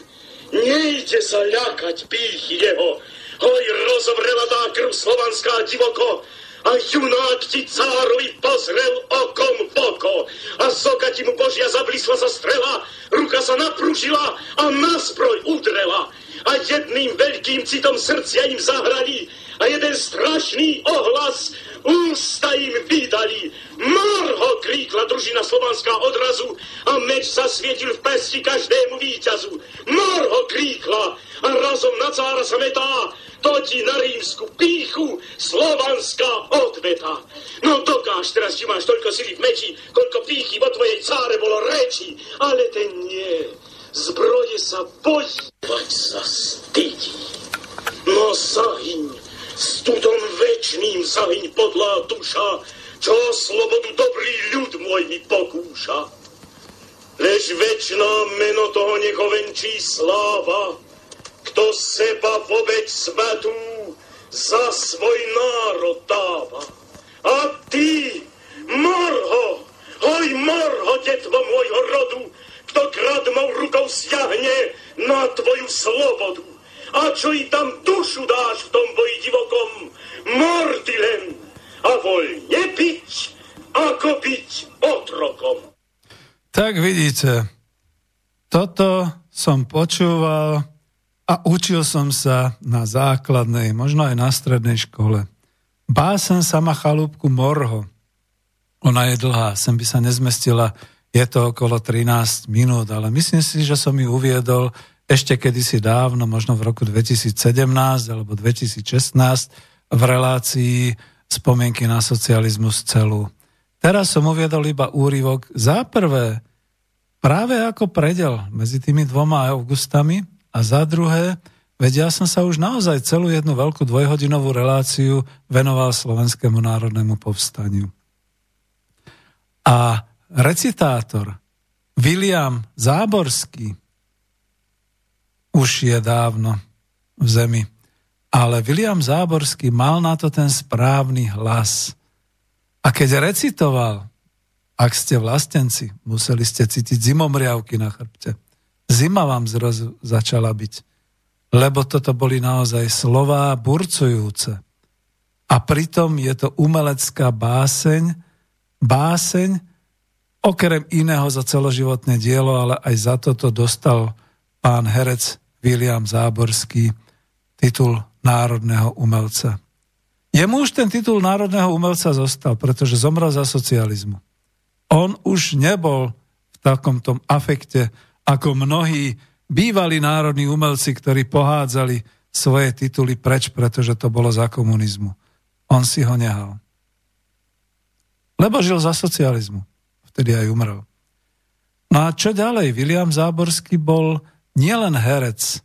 Speaker 6: nejde sa ľakať pýchy jeho, Hoj, rozovrela krv slovanská divoko, a junák ti cárovi pozrel okom v oko. A zoka ti mu Božia zablísla sa strela, ruka sa napružila a na zbroj udrela. A jedným veľkým citom srdcia im zahrali a jeden strašný ohlas ústa im vydali. Marho kríkla družina slovanská odrazu a meč zasvietil v pesti každému víťazu. Marho kríkla a razom na cára sa metá to na rímsku píchu slovanská odveta. No dokáž teraz, či máš toľko sily v meči, koľko píchy vo tvojej cáre bolo reči, ale ten nie. Zbroje sa bojí, pať sa stydí. No zahyň, s tudom večným zahyň podlá duša, čo slobodu dobrý ľud môj mi pokúša. Lež večná meno toho nechovenčí sláva, kto seba vobeď svetú za svoj národ dáva. A ty, morho, hoj morho, detvo môjho rodu, kto kradmou rukou siahne na tvoju slobodu. A čo i tam dušu dáš v tom boji divokom, mordy a voľne byť, ako byť otrokom.
Speaker 1: Tak vidíte, toto som počúval a učil som sa na základnej, možno aj na strednej škole. Básen sama chalúbku Morho. Ona je dlhá, sem by sa nezmestila, je to okolo 13 minút, ale myslím si, že som ju uviedol ešte kedysi dávno, možno v roku 2017 alebo 2016 v relácii spomienky na socializmus celú. Teraz som uviedol iba úryvok za prvé, práve ako predel medzi tými dvoma augustami, a za druhé, Veď ja som sa už naozaj celú jednu veľkú dvojhodinovú reláciu venoval Slovenskému národnému povstaniu. A recitátor William Záborský už je dávno v zemi. Ale William Záborský mal na to ten správny hlas. A keď recitoval, ak ste vlastenci, museli ste cítiť zimomriavky na chrbte. Zima vám zrazu začala byť lebo toto boli naozaj slová burcujúce. A pritom je to umelecká báseň, báseň, okrem iného za celoživotné dielo, ale aj za toto dostal pán herec William Záborský titul národného umelca. Jemu už ten titul národného umelca zostal, pretože zomrel za socializmu. On už nebol v takomto afekte, ako mnohí bývalí národní umelci, ktorí pohádzali svoje tituly preč, pretože to bolo za komunizmu. On si ho nehal. Lebo žil za socializmu. Vtedy aj umrel. No a čo ďalej? William Záborský bol nielen herec,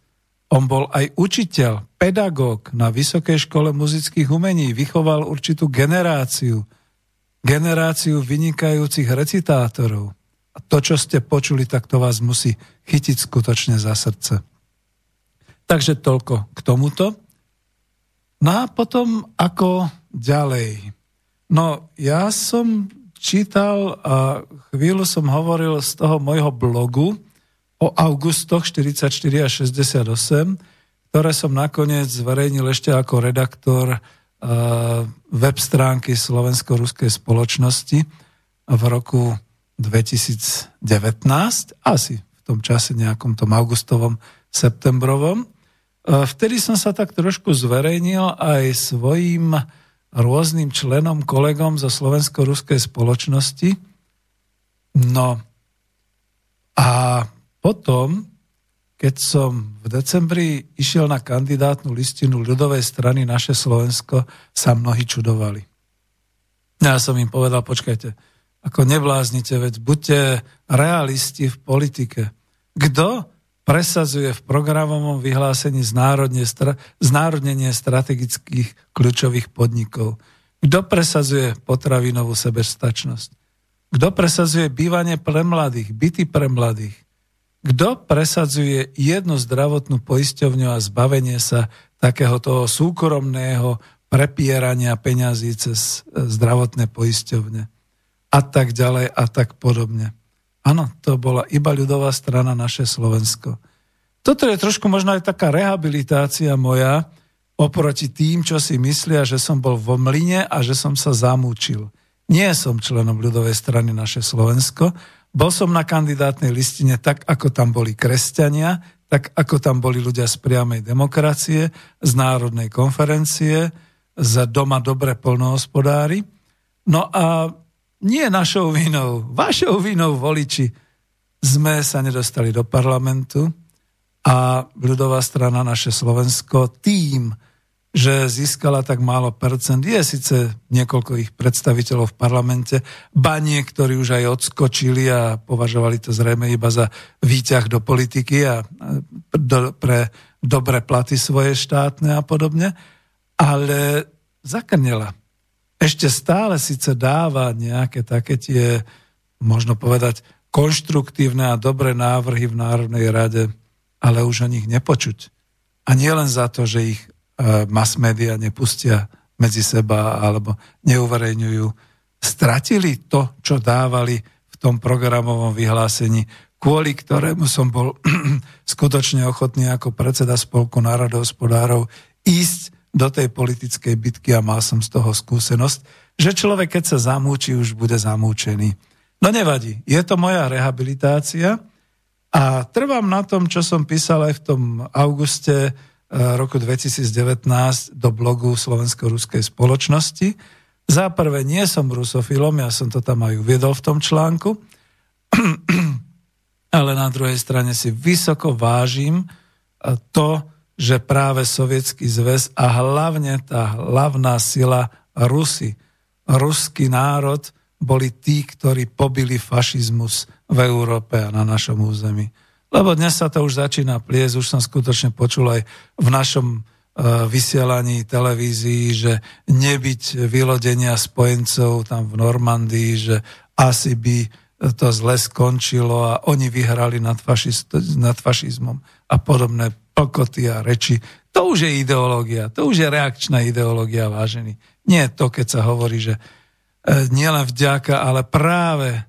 Speaker 1: on bol aj učiteľ, pedagóg na Vysokej škole muzických umení, vychoval určitú generáciu, generáciu vynikajúcich recitátorov. A to, čo ste počuli, tak to vás musí chytiť skutočne za srdce. Takže toľko k tomuto. No a potom ako ďalej. No ja som čítal a chvíľu som hovoril z toho môjho blogu o augustoch 44 a 68, ktoré som nakoniec zverejnil ešte ako redaktor web stránky Slovensko-Ruskej spoločnosti v roku 2019, asi v tom čase nejakom tom augustovom, septembrovom. E, vtedy som sa tak trošku zverejnil aj svojim rôznym členom, kolegom zo Slovensko-Ruskej spoločnosti. No a potom, keď som v decembri išiel na kandidátnu listinu ľudovej strany Naše Slovensko, sa mnohí čudovali. Ja som im povedal, počkajte, ako nebláznite, veď buďte realisti v politike. Kto presadzuje v programovom vyhlásení znárodnenie strategických kľúčových podnikov? Kto presadzuje potravinovú sebestačnosť? Kto presadzuje bývanie pre mladých, byty pre mladých? Kto presadzuje jednu zdravotnú poisťovňu a zbavenie sa takého toho súkromného prepierania peňazí cez zdravotné poisťovne? a tak ďalej a tak podobne. Áno, to bola iba ľudová strana naše Slovensko. Toto je trošku možno aj taká rehabilitácia moja oproti tým, čo si myslia, že som bol vo mline a že som sa zamúčil. Nie som členom ľudovej strany naše Slovensko. Bol som na kandidátnej listine tak, ako tam boli kresťania, tak ako tam boli ľudia z priamej demokracie, z národnej konferencie, z doma dobre polnohospodári. No a nie našou vinou, vašou vinou voliči. Sme sa nedostali do parlamentu a ľudová strana naše Slovensko tým, že získala tak málo percent, je síce niekoľko ich predstaviteľov v parlamente, ba niektorí už aj odskočili a považovali to zrejme iba za výťah do politiky a do, pre dobre platy svoje štátne a podobne, ale zakrnela ešte stále síce dáva nejaké také tie, možno povedať, konštruktívne a dobré návrhy v Národnej rade, ale už o nich nepočuť. A nie len za to, že ich e, mass media nepustia medzi seba alebo neuverejňujú. Stratili to, čo dávali v tom programovom vyhlásení, kvôli ktorému som bol *clears throat* skutočne ochotný ako predseda Spolku národohospodárov ísť do tej politickej bitky a mal som z toho skúsenosť, že človek, keď sa zamúči, už bude zamúčený. No nevadí, je to moja rehabilitácia a trvám na tom, čo som písal aj v tom auguste eh, roku 2019 do blogu Slovensko-ruskej spoločnosti. Za prvé, nie som rusofilom, ja som to tam aj uviedol v tom článku, *clears throat* ale na druhej strane si vysoko vážim eh, to, že práve Sovietský zväz a hlavne tá hlavná sila Rusy, ruský národ, boli tí, ktorí pobili fašizmus v Európe a na našom území. Lebo dnes sa to už začína pliesť, už som skutočne počul aj v našom e, vysielaní televízii, že nebyť vylodenia spojencov tam v Normandii, že asi by to zle skončilo a oni vyhrali nad, fašist, nad fašizmom a podobné pokoty a reči. To už je ideológia, to už je reakčná ideológia, vážený. Nie to, keď sa hovorí, že e, nielen vďaka, ale práve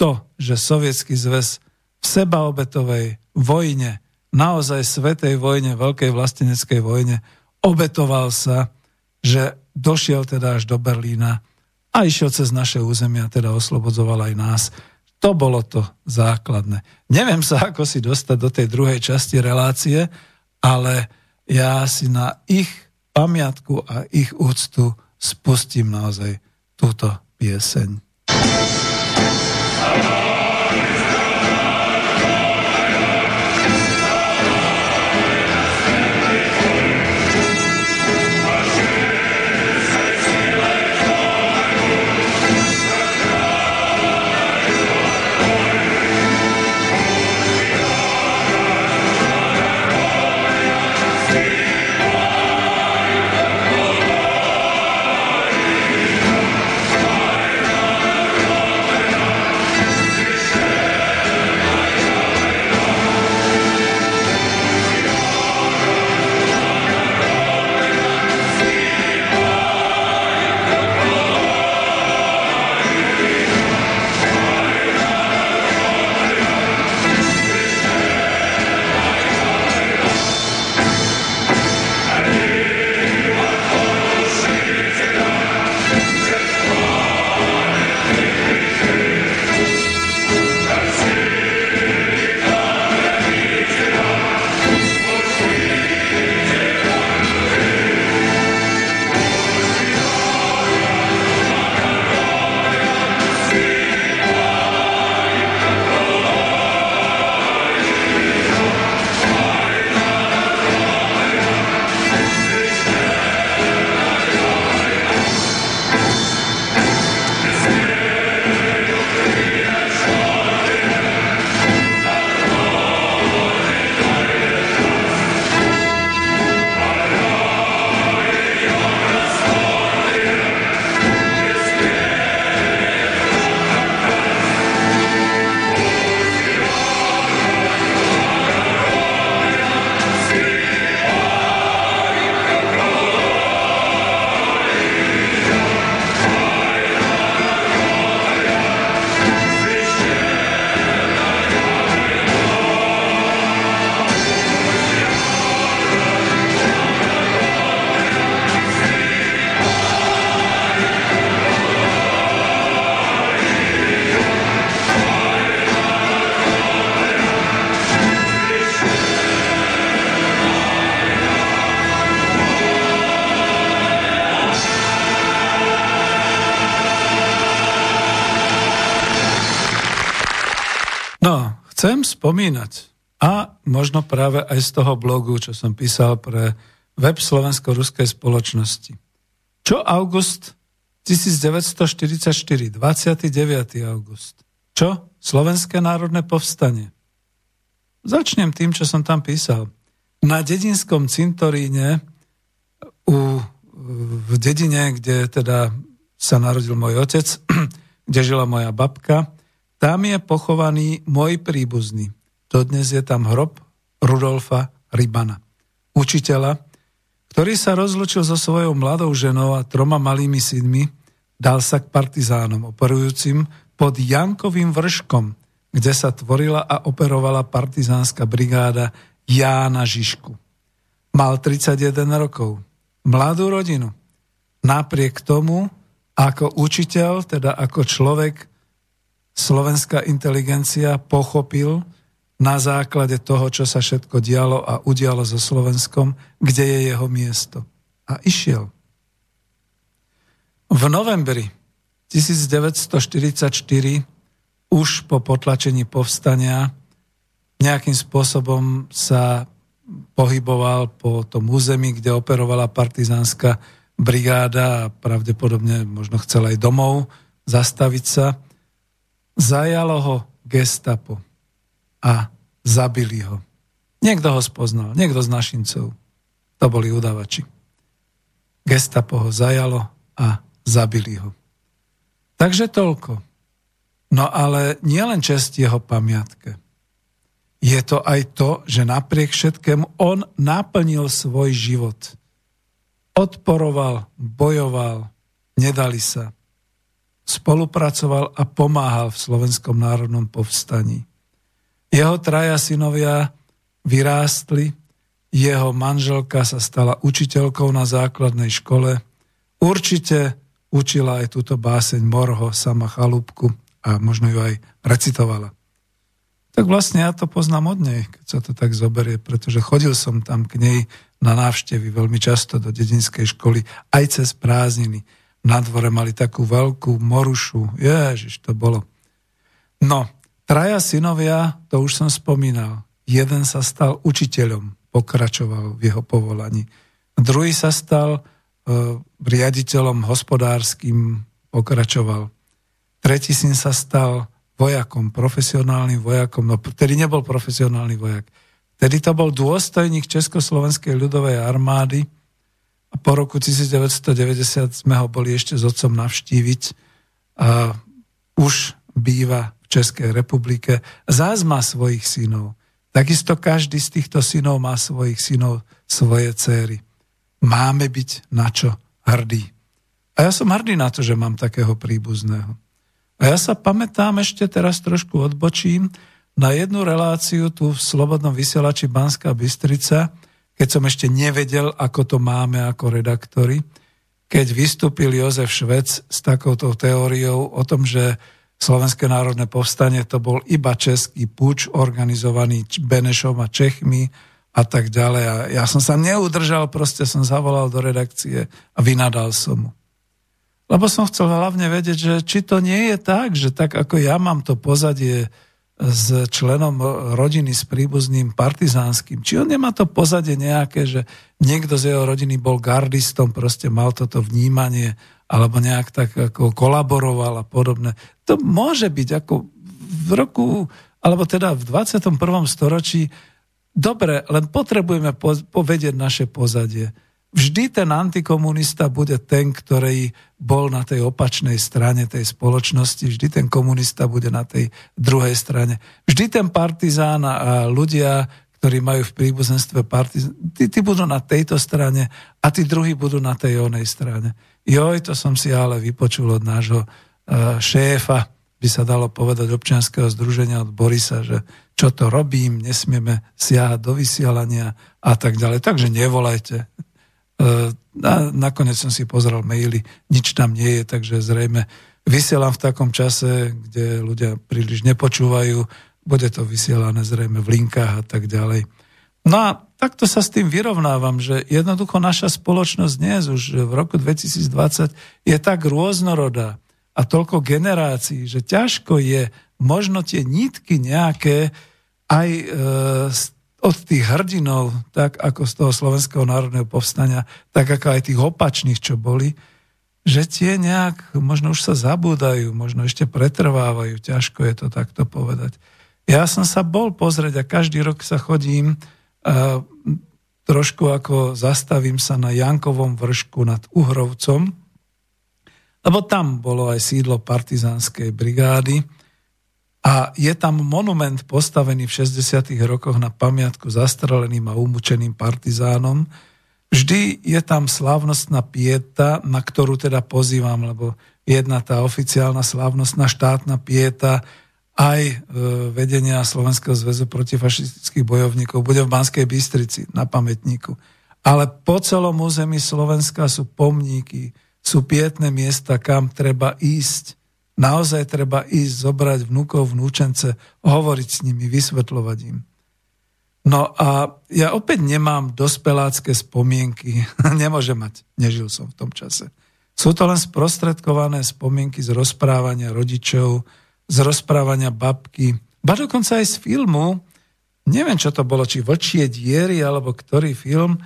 Speaker 1: to, že Sovietský zväz v sebaobetovej vojne, naozaj svetej vojne, veľkej vlasteneckej vojne, obetoval sa, že došiel teda až do Berlína a išiel cez naše územia, teda oslobodzoval aj nás. To bolo to základné. Neviem sa, ako si dostať do tej druhej časti relácie, ale ja si na ich pamiatku a ich úctu spustím naozaj túto pieseň. chcem spomínať a možno práve aj z toho blogu, čo som písal pre web Slovensko-Ruskej spoločnosti. Čo august 1944, 29. august? Čo? Slovenské národné povstanie. Začnem tým, čo som tam písal. Na dedinskom cintoríne u, v dedine, kde teda sa narodil môj otec, *clears throat* kde žila moja babka, tam je pochovaný môj príbuzný. Dodnes je tam hrob Rudolfa Rybana, učiteľa, ktorý sa rozlučil so svojou mladou ženou a troma malými synmi, dal sa k partizánom operujúcim pod Jankovým vrškom, kde sa tvorila a operovala partizánska brigáda Jána Žižku. Mal 31 rokov, mladú rodinu. Napriek tomu, ako učiteľ, teda ako človek, slovenská inteligencia pochopil na základe toho, čo sa všetko dialo a udialo so Slovenskom, kde je jeho miesto. A išiel. V novembri 1944 už po potlačení povstania nejakým spôsobom sa pohyboval po tom území, kde operovala partizánska brigáda a pravdepodobne možno chcel aj domov zastaviť sa Zajalo ho gestapo a zabili ho. Niekto ho spoznal, niekto z našincov. To boli udavači. Gestapo ho zajalo a zabili ho. Takže toľko. No ale nielen čest jeho pamiatke. Je to aj to, že napriek všetkému on naplnil svoj život. Odporoval, bojoval, nedali sa. Spolupracoval a pomáhal v Slovenskom národnom povstaní. Jeho traja synovia vyrástli, jeho manželka sa stala učiteľkou na základnej škole. Určite učila aj túto báseň Morho, sama chalúbku a možno ju aj recitovala. Tak vlastne ja to poznám od nej, keď sa to tak zoberie, pretože chodil som tam k nej na návštevy veľmi často do dedinskej školy, aj cez prázdniny. Na dvore mali takú veľkú morušu. Ježiš, to bolo. No, traja synovia, to už som spomínal. Jeden sa stal učiteľom, pokračoval v jeho povolaní. Druhý sa stal uh, riaditeľom hospodárským, pokračoval. Tretí syn sa stal vojakom, profesionálnym vojakom, no vtedy nebol profesionálny vojak. Vtedy to bol dôstojník Československej ľudovej armády a po roku 1990 sme ho boli ešte s otcom navštíviť a už býva v Českej republike. Zás má svojich synov. Takisto každý z týchto synov má svojich synov, svoje céry. Máme byť na čo hrdí. A ja som hrdý na to, že mám takého príbuzného. A ja sa pamätám ešte teraz trošku odbočím na jednu reláciu tu v Slobodnom vysielači Banská Bystrica, keď som ešte nevedel, ako to máme ako redaktori, keď vystúpil Jozef Švec s takouto teóriou o tom, že Slovenské národné povstanie to bol iba český puč organizovaný Benešom a Čechmi a tak ďalej. A ja som sa neudržal, proste som zavolal do redakcie a vynadal som mu. Lebo som chcel hlavne vedieť, že či to nie je tak, že tak ako ja mám to pozadie s členom rodiny, s príbuzným partizánskym, či on nemá to pozadie nejaké, že niekto z jeho rodiny bol gardistom, proste mal toto vnímanie, alebo nejak tak ako kolaboroval a podobné. To môže byť ako v roku, alebo teda v 21. storočí, dobre, len potrebujeme povedieť naše pozadie vždy ten antikomunista bude ten, ktorý bol na tej opačnej strane tej spoločnosti, vždy ten komunista bude na tej druhej strane. Vždy ten partizán a ľudia, ktorí majú v príbuzenstve partizán, tí, tí budú na tejto strane a tí druhí budú na tej onej strane. Joj, to som si ale vypočul od nášho uh, šéfa, by sa dalo povedať občianského združenia od Borisa, že čo to robím, nesmieme siahať do vysielania a tak ďalej. Takže nevolajte. E, a nakoniec som si pozrel maily, nič tam nie je, takže zrejme vysielam v takom čase, kde ľudia príliš nepočúvajú, bude to vysielané zrejme v linkách a tak ďalej. No a takto sa s tým vyrovnávam, že jednoducho naša spoločnosť dnes už v roku 2020 je tak rôznorodá a toľko generácií, že ťažko je možno tie nitky nejaké aj e, od tých hrdinov, tak ako z toho Slovenského národného povstania, tak ako aj tých opačných, čo boli, že tie nejak možno už sa zabúdajú, možno ešte pretrvávajú, ťažko je to takto povedať. Ja som sa bol pozrieť a každý rok sa chodím a trošku ako zastavím sa na Jankovom vršku nad Uhrovcom, lebo tam bolo aj sídlo partizánskej brigády, a je tam monument postavený v 60. rokoch na pamiatku zastreleným a umúčeným partizánom. Vždy je tam slávnostná pieta, na ktorú teda pozývam, lebo jedna tá oficiálna slávnostná štátna pieta aj e, vedenia Slovenského zväzu protifašistických bojovníkov bude v Banskej Bystrici na pamätníku. Ale po celom území Slovenska sú pomníky, sú pietné miesta, kam treba ísť Naozaj treba ísť, zobrať vnúkov, vnúčence, hovoriť s nimi, vysvetľovať im. No a ja opäť nemám dospelácké spomienky. *laughs* Nemôžem mať. Nežil som v tom čase. Sú to len sprostredkované spomienky z rozprávania rodičov, z rozprávania babky, ba dokonca aj z filmu, neviem, čo to bolo, či Vlčie diery, alebo ktorý film,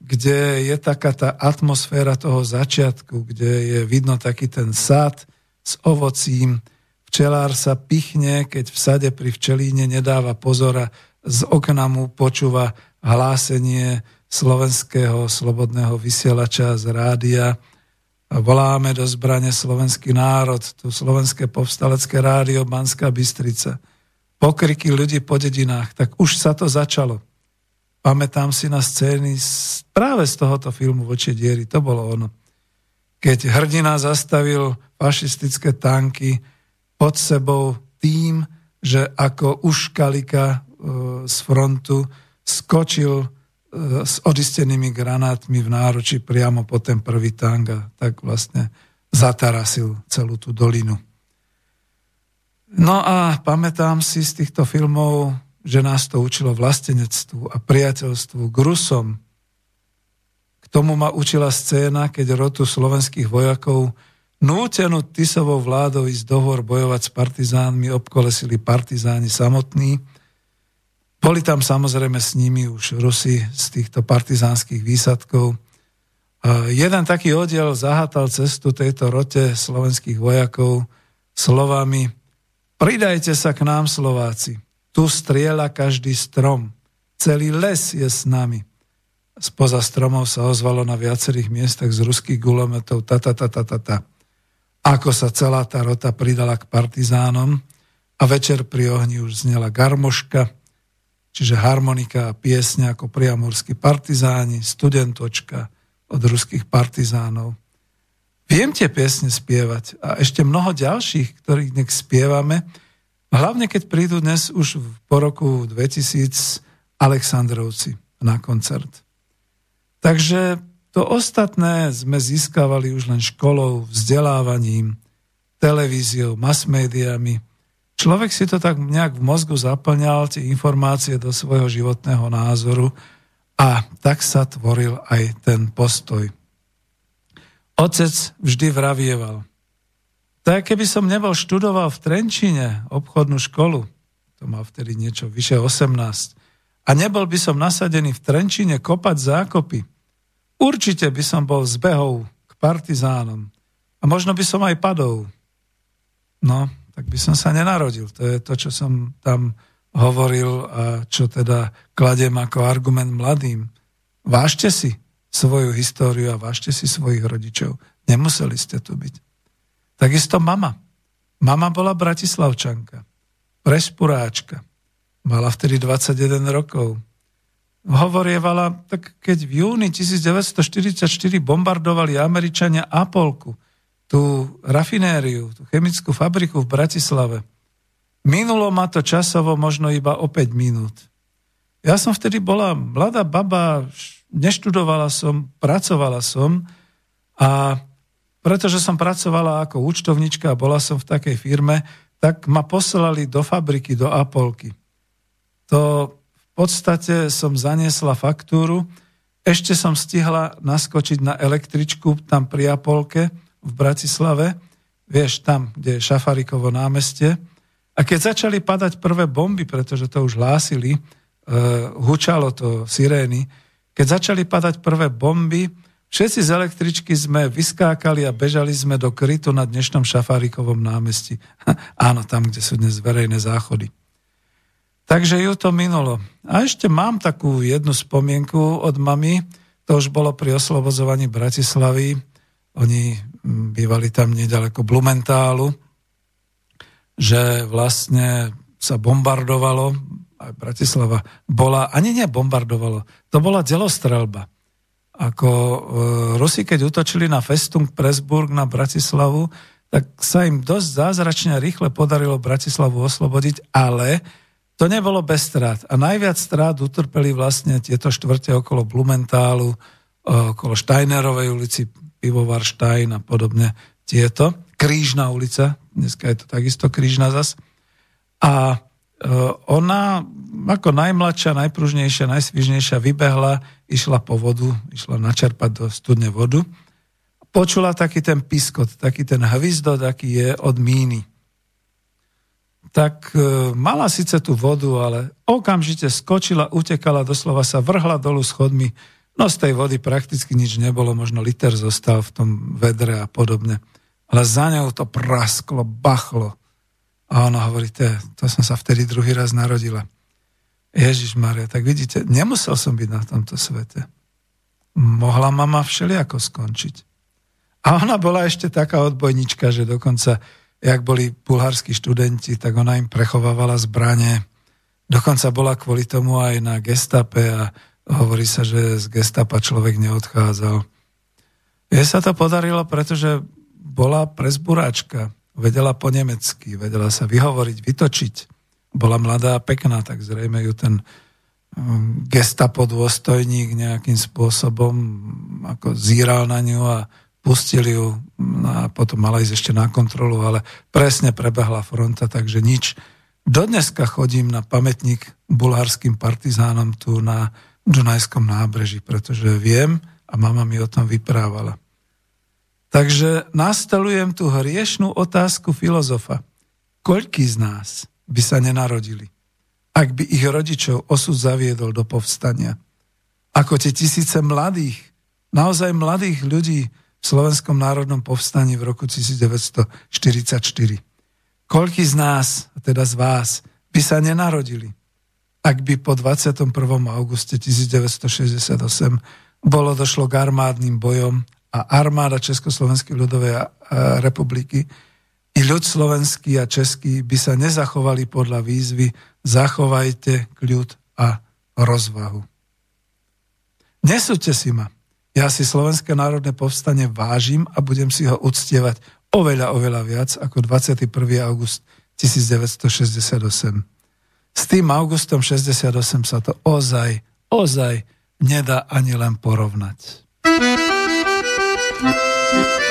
Speaker 1: kde je taká tá atmosféra toho začiatku, kde je vidno taký ten sad, s ovocím. Včelár sa pichne, keď v sade pri včelíne nedáva pozora, z okna mu počúva hlásenie slovenského slobodného vysielača z rádia. Voláme do zbrane slovenský národ, tu slovenské povstalecké rádio Banská Bystrica. Pokriky ľudí po dedinách, tak už sa to začalo. Pamätám si na scény práve z tohoto filmu Voči diery, to bolo ono. Keď hrdina zastavil fašistické tanky pod sebou tým, že ako uškalika e, z frontu skočil s odistenými granátmi v náruči priamo po ten prvý tank a tak vlastne zatarasil celú tú dolinu. No a pamätám si z týchto filmov, že nás to učilo vlastenectvu a priateľstvu k Rusom. Tomu ma učila scéna, keď rotu slovenských vojakov nútenú Tisovou vládou ísť dohor bojovať s partizánmi, obkolesili partizáni samotní boli tam samozrejme s nimi už Rusi z týchto partizánskych výsadkov. Jeden taký oddiel zahátal cestu tejto rote slovenských vojakov slovami Pridajte sa k nám, Slováci. Tu strieľa každý strom. Celý les je s nami. Spoza stromov sa ozvalo na viacerých miestach z ruských gulometov ta, ta, ta, ta, ta, ta. Ako sa celá tá rota pridala k partizánom a večer pri ohni už znela garmoška, čiže harmonika a piesne ako priamorskí partizáni, studentočka od ruských partizánov. Viem tie piesne spievať a ešte mnoho ďalších, ktorých dnes spievame, hlavne keď prídu dnes už po roku 2000 Aleksandrovci na koncert. Takže to ostatné sme získavali už len školou, vzdelávaním, televíziou, mass médiami, človek si to tak nejak v mozgu zaplňal, tie informácie do svojho životného názoru a tak sa tvoril aj ten postoj. Otec vždy vravieval. Tak keby som nebol študoval v Trenčine obchodnú školu, to mal vtedy niečo vyše 18, a nebol by som nasadený v Trenčine kopať zákopy, určite by som bol zbehov k partizánom. A možno by som aj padol. No, tak by som sa nenarodil. To je to, čo som tam hovoril a čo teda kladiem ako argument mladým. Vážte si svoju históriu a vážte si svojich rodičov. Nemuseli ste tu byť. Takisto mama. Mama bola bratislavčanka, prespuráčka. Mala vtedy 21 rokov. Hovorievala, tak keď v júni 1944 bombardovali Američania Apolku, tú rafinériu, tú chemickú fabriku v Bratislave. Minulo ma to časovo možno iba o 5 minút. Ja som vtedy bola mladá baba, neštudovala som, pracovala som a pretože som pracovala ako účtovnička a bola som v takej firme, tak ma poslali do fabriky, do Apolky. To podstate som zaniesla faktúru, ešte som stihla naskočiť na električku tam pri Apolke, v Bratislave, vieš, tam, kde je Šafarikovo námestie. A keď začali padať prvé bomby, pretože to už hlásili, uh, hučalo to sirény, keď začali padať prvé bomby, všetci z električky sme vyskákali a bežali sme do krytu na dnešnom Šafarikovom námestí. *laughs* Áno, tam, kde sú dnes verejné záchody. Takže ju to minulo. A ešte mám takú jednu spomienku od mamy, to už bolo pri oslobozovaní Bratislavy. Oni bývali tam nedaleko Blumentálu, že vlastne sa bombardovalo, aj Bratislava bola, ani nebombardovalo, to bola delostrelba. Ako e, Rusi, keď utočili na Festung Presburg na Bratislavu, tak sa im dosť zázračne rýchle podarilo Bratislavu oslobodiť, ale to nebolo bez strát. A najviac strát utrpeli vlastne tieto štvrte okolo Blumentálu, e, okolo Steinerovej ulici, pivovar Štajn a podobne tieto. Krížna ulica, dneska je to takisto krížna zas. A e, ona ako najmladšia, najpružnejšia, najsvižnejšia vybehla, išla po vodu, išla načerpať do studne vodu. Počula taký ten piskot, taký ten hvizdot, aký je od míny. Tak e, mala síce tú vodu, ale okamžite skočila, utekala, doslova sa vrhla dolu schodmi, No z tej vody prakticky nič nebolo, možno liter zostal v tom vedre a podobne. Ale za ňou to prasklo, bachlo. A ona hovorí, to, to som sa vtedy druhý raz narodila. Ježiš Maria, tak vidíte, nemusel som byť na tomto svete. Mohla mama všelijako skončiť. A ona bola ešte taká odbojnička, že dokonca, jak boli bulharskí študenti, tak ona im prechovávala zbranie. Dokonca bola kvôli tomu aj na gestape a hovorí sa, že z gestapa človek neodchádzal. Je sa to podarilo, pretože bola prezburáčka, vedela po nemecky, vedela sa vyhovoriť, vytočiť bola mladá a pekná, tak zrejme ju ten um, gestapo dôstojník nejakým spôsobom ako zíral na ňu a pustili ju no a potom mala ísť ešte na kontrolu, ale presne prebehla fronta, takže nič. Dodneska chodím na pamätník bulharským partizánom tu na Dunajskom nábreží, pretože viem a mama mi o tom vyprávala. Takže nastalujem tú hriešnú otázku filozofa. Koľký z nás by sa nenarodili, ak by ich rodičov osud zaviedol do povstania. Ako tie tisíce mladých, naozaj mladých ľudí Slovenskom národnom povstaní v roku 1944. Koľký z nás, teda z vás, by sa nenarodili, ak by po 21. auguste 1968 bolo došlo k armádnym bojom a armáda Československej ľudovej republiky i ľud slovenský a český by sa nezachovali podľa výzvy zachovajte kľud a rozvahu. Nesúďte si ma. Ja si Slovenské národné povstanie vážim a budem si ho uctievať oveľa, oveľa viac ako 21. august 1968. S tým augustom 68 sa to ozaj, ozaj nedá ani len porovnať. Takže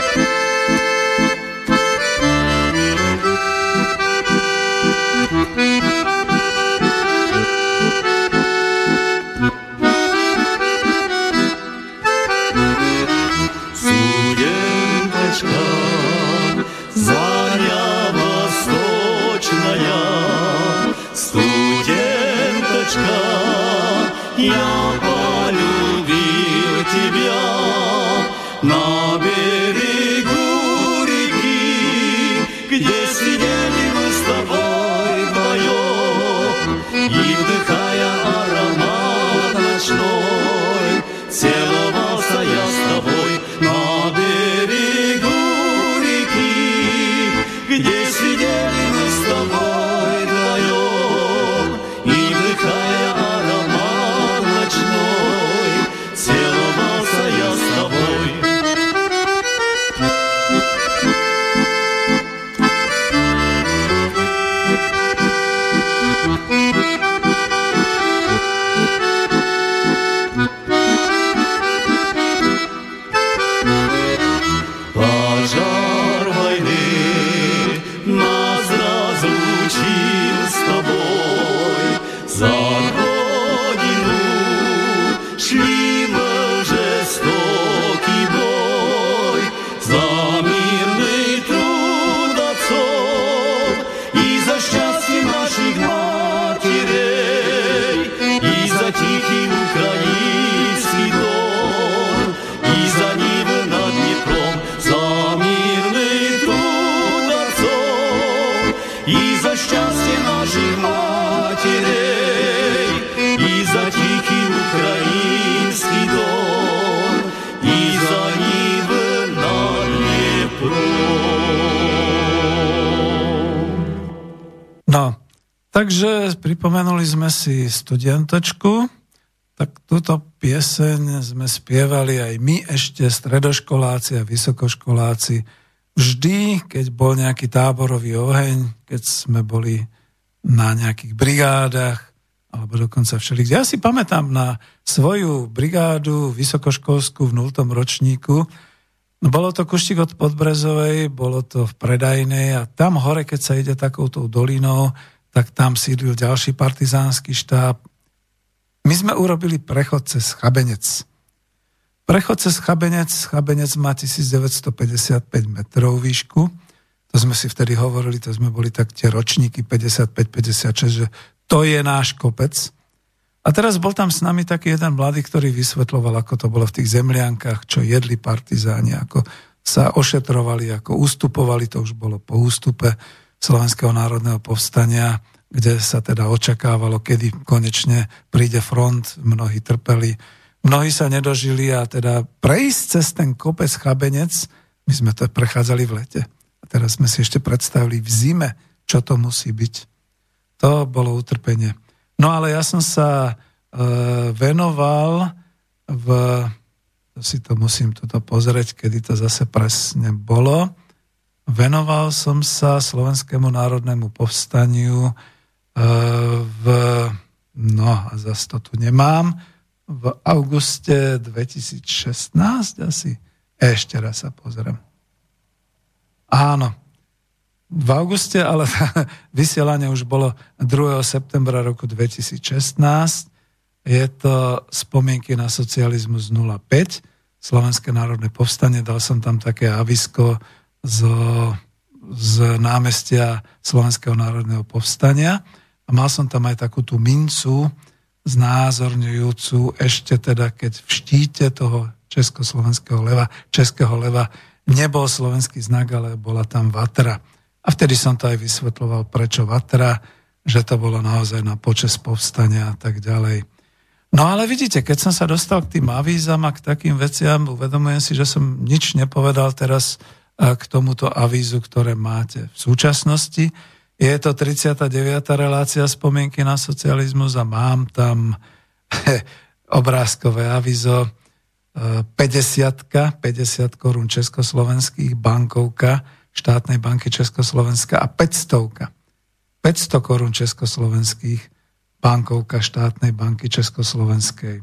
Speaker 1: si studentočku, tak túto pieseň sme spievali aj my ešte, stredoškoláci a vysokoškoláci. Vždy, keď bol nejaký táborový oheň, keď sme boli na nejakých brigádach, alebo dokonca všeli. Ja si pamätám na svoju brigádu vysokoškolskú v 0. ročníku. No, bolo to Kuštík od Podbrezovej, bolo to v Predajnej a tam hore, keď sa ide takouto dolinou, tak tam sídlil ďalší partizánsky štáb. My sme urobili prechod cez Chabenec. Prechod cez Chabenec, Chabenec má 1955 metrov výšku. To sme si vtedy hovorili, to sme boli tak tie ročníky 55-56, že to je náš kopec. A teraz bol tam s nami taký jeden mladý, ktorý vysvetloval, ako to bolo v tých zemliankách, čo jedli partizáni, ako sa ošetrovali, ako ustupovali, to už bolo po ústupe Slovenského národného povstania kde sa teda očakávalo, kedy konečne príde front, mnohí trpeli, mnohí sa nedožili a teda prejsť cez ten kopec chabenec, my sme to prechádzali v lete. A teraz sme si ešte predstavili v zime, čo to musí byť. To bolo utrpenie. No ale ja som sa e, venoval v, si to musím toto pozrieť, kedy to zase presne bolo, venoval som sa Slovenskému národnému povstaniu e, v, no a zase to tu nemám, v auguste 2016 asi. Ešte raz sa pozriem. Áno, v auguste, ale *laughs* vysielanie už bolo 2. septembra roku 2016. Je to spomienky na socializmus 05, Slovenské národné povstanie. Dal som tam také avisko z, z námestia Slovenského národného povstania. A mal som tam aj takú tú mincu znázorňujúcu ešte teda, keď v štíte toho československého leva, českého leva nebol slovenský znak, ale bola tam vatra. A vtedy som to aj vysvetloval, prečo vatra, že to bolo naozaj na počas povstania a tak ďalej. No ale vidíte, keď som sa dostal k tým avízam a k takým veciam, uvedomujem si, že som nič nepovedal teraz k tomuto avízu, ktoré máte v súčasnosti. Je to 39. relácia spomienky na socializmus a mám tam *laughs* obrázkové avizo 50, 50 korún československých, bankovka štátnej banky Československa a 500, 500 korún československých, bankovka štátnej banky Československej.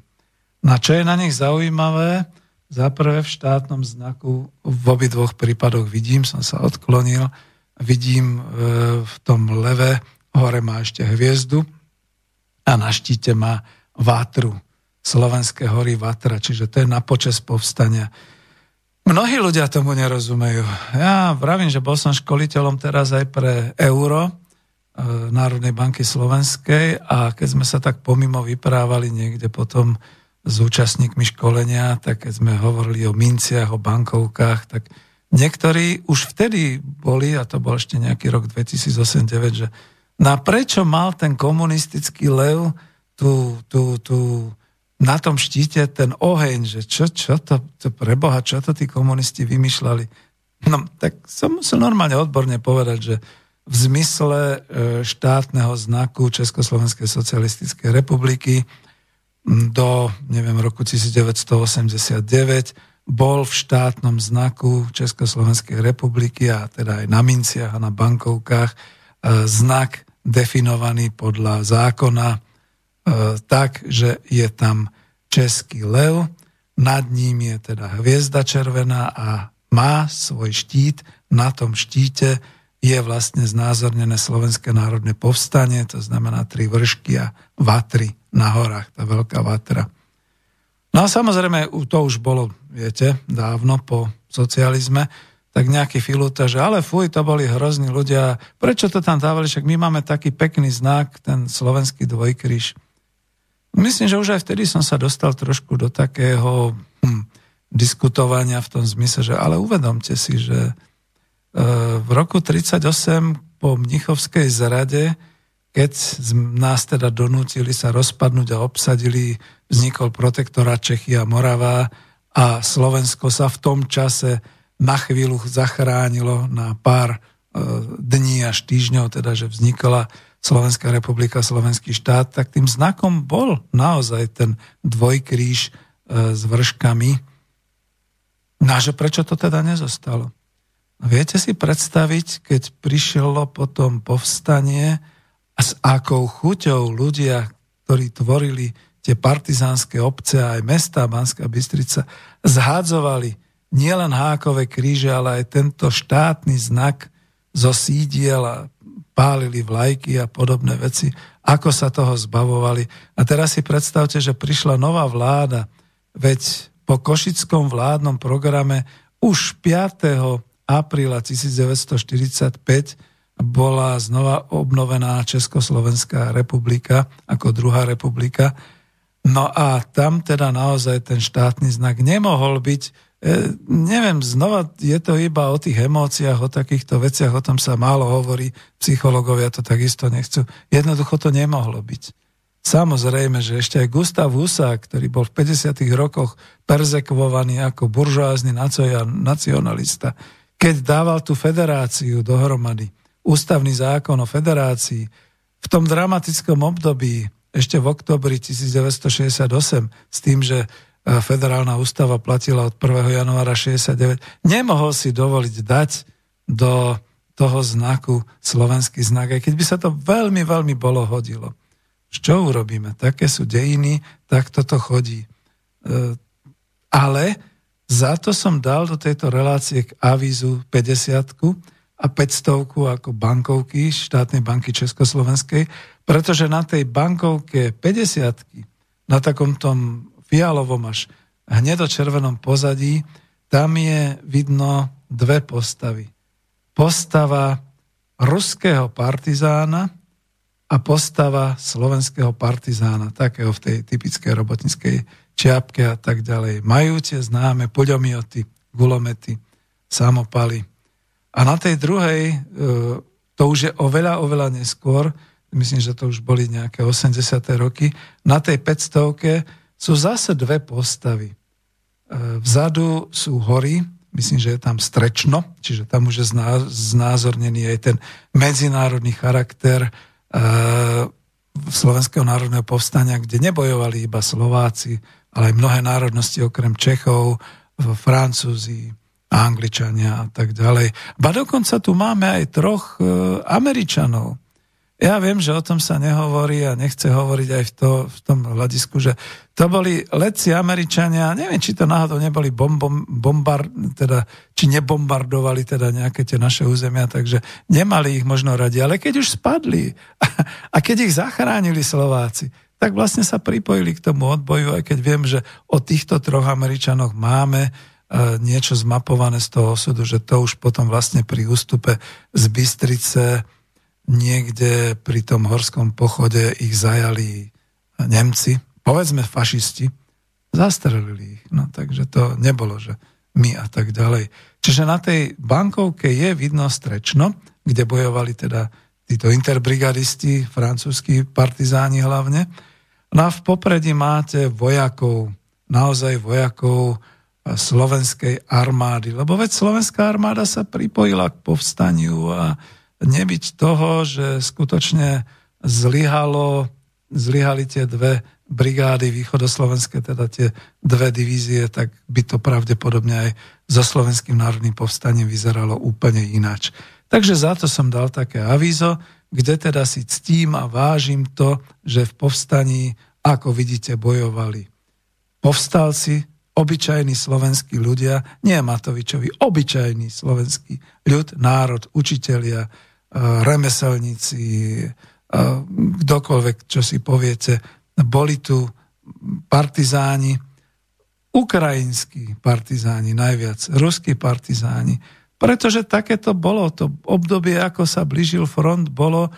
Speaker 1: Na čo je na nich zaujímavé, za prvé v štátnom znaku v obidvoch prípadoch vidím, som sa odklonil, vidím e, v tom leve, hore má ešte hviezdu a na štíte má vátru. Slovenské hory Vatra, čiže to je na počas povstania. Mnohí ľudia tomu nerozumejú. Ja vravím, že bol som školiteľom teraz aj pre euro, e, Národnej banky Slovenskej a keď sme sa tak pomimo vyprávali niekde potom s účastníkmi školenia, tak keď sme hovorili o minciach, o bankovkách, tak niektorí už vtedy boli, a to bol ešte nejaký rok 2008-2009, že na prečo mal ten komunistický lev tú, tú, tú, na tom štíte ten oheň, že čo, čo to, to preboha, čo to tí komunisti vymýšľali. No, tak som musel normálne odborne povedať, že v zmysle e, štátneho znaku Československej socialistickej republiky do, neviem, roku 1989 bol v štátnom znaku Československej republiky a teda aj na minciach a na bankovkách e, znak definovaný podľa zákona e, tak, že je tam český lev, nad ním je teda hviezda červená a má svoj štít, na tom štíte je vlastne znázornené Slovenské národné povstanie, to znamená tri vršky a vatry na horách, tá veľká vatra. No a samozrejme, to už bolo, viete, dávno po socializme, tak nejaký filúta, že ale fuj, to boli hrozní ľudia, prečo to tam dávali, však my máme taký pekný znak, ten slovenský dvojkryž. Myslím, že už aj vtedy som sa dostal trošku do takého hm, diskutovania v tom zmysle, že ale uvedomte si, že e, v roku 1938 po Mnichovskej zrade keď nás teda donútili sa rozpadnúť a obsadili, vznikol protektorát Čechy a Morava a Slovensko sa v tom čase na chvíľu zachránilo na pár e, dní až týždňov, teda že vznikla Slovenská republika, Slovenský štát, tak tým znakom bol naozaj ten dvojkríž e, s vrškami. No a že prečo to teda nezostalo? Viete si predstaviť, keď prišlo potom povstanie, a s akou chuťou ľudia, ktorí tvorili tie partizánske obce a aj mesta Banská Bystrica, zhádzovali nielen hákové kríže, ale aj tento štátny znak zo sídiel a pálili vlajky a podobné veci, ako sa toho zbavovali. A teraz si predstavte, že prišla nová vláda, veď po košickom vládnom programe už 5. apríla 1945 bola znova obnovená Československá republika ako druhá republika. No a tam teda naozaj ten štátny znak nemohol byť E, neviem, znova je to iba o tých emóciách, o takýchto veciach, o tom sa málo hovorí, psychológovia to takisto nechcú. Jednoducho to nemohlo byť. Samozrejme, že ešte aj Gustav Husák, ktorý bol v 50. rokoch perzekvovaný ako buržoázny nacionalista, keď dával tú federáciu dohromady, ústavný zákon o federácii, v tom dramatickom období, ešte v oktobri 1968, s tým, že federálna ústava platila od 1. januára 69, nemohol si dovoliť dať do toho znaku slovenský znak, aj keď by sa to veľmi, veľmi bolo hodilo. Čo urobíme? Také sú dejiny, tak toto chodí. E, ale za to som dal do tejto relácie k avízu 50 a 500 ako bankovky štátnej banky Československej, pretože na tej bankovke 50 na takom tom fialovom až hnedočervenom pozadí, tam je vidno dve postavy. Postava ruského partizána a postava slovenského partizána, takého v tej typickej robotnickej čiapke a tak ďalej. Majú tie známe poľomioty, gulomety, samopaly. A na tej druhej, e, to už je oveľa, oveľa neskôr, myslím, že to už boli nejaké 80. roky, na tej 500 sú zase dve postavy. E, vzadu sú hory, myslím, že je tam Strečno, čiže tam už je znázornený aj ten medzinárodný charakter e, Slovenského národného povstania, kde nebojovali iba Slováci, ale aj mnohé národnosti okrem Čechov, Francúzi, Angličania a tak ďalej. Ba dokonca tu máme aj troch e, Američanov. Ja viem, že o tom sa nehovorí a nechce hovoriť aj v, to, v tom hľadisku, že to boli letci Američania, neviem, či to náhodou neboli bombom, bombar, teda, či nebombardovali teda nejaké tie naše územia, takže nemali ich možno radi. Ale keď už spadli *laughs* a keď ich zachránili Slováci, tak vlastne sa pripojili k tomu odboju, aj keď viem, že o týchto troch Američanoch máme niečo zmapované z toho osudu, že to už potom vlastne pri ústupe z Bystrice niekde pri tom horskom pochode ich zajali Nemci, povedzme fašisti, zastrelili ich. No takže to nebolo, že my a tak ďalej. Čiže na tej bankovke je vidno strečno, kde bojovali teda títo interbrigadisti, francúzskí partizáni hlavne. No a v popredí máte vojakov, naozaj vojakov slovenskej armády. Lebo veď slovenská armáda sa pripojila k povstaniu a nebyť toho, že skutočne zlyhalo, zlyhali tie dve brigády východoslovenské, teda tie dve divízie, tak by to pravdepodobne aj so slovenským národným povstaním vyzeralo úplne ináč. Takže za to som dal také avízo, kde teda si ctím a vážim to, že v povstaní, ako vidíte, bojovali povstalci, obyčajní slovenskí ľudia, nie Matovičovi, obyčajný slovenský ľud, národ, učitelia, remeselníci, kdokoľvek, čo si poviete, boli tu partizáni, ukrajinskí partizáni najviac, ruskí partizáni, pretože takéto bolo, to obdobie, ako sa blížil front, bolo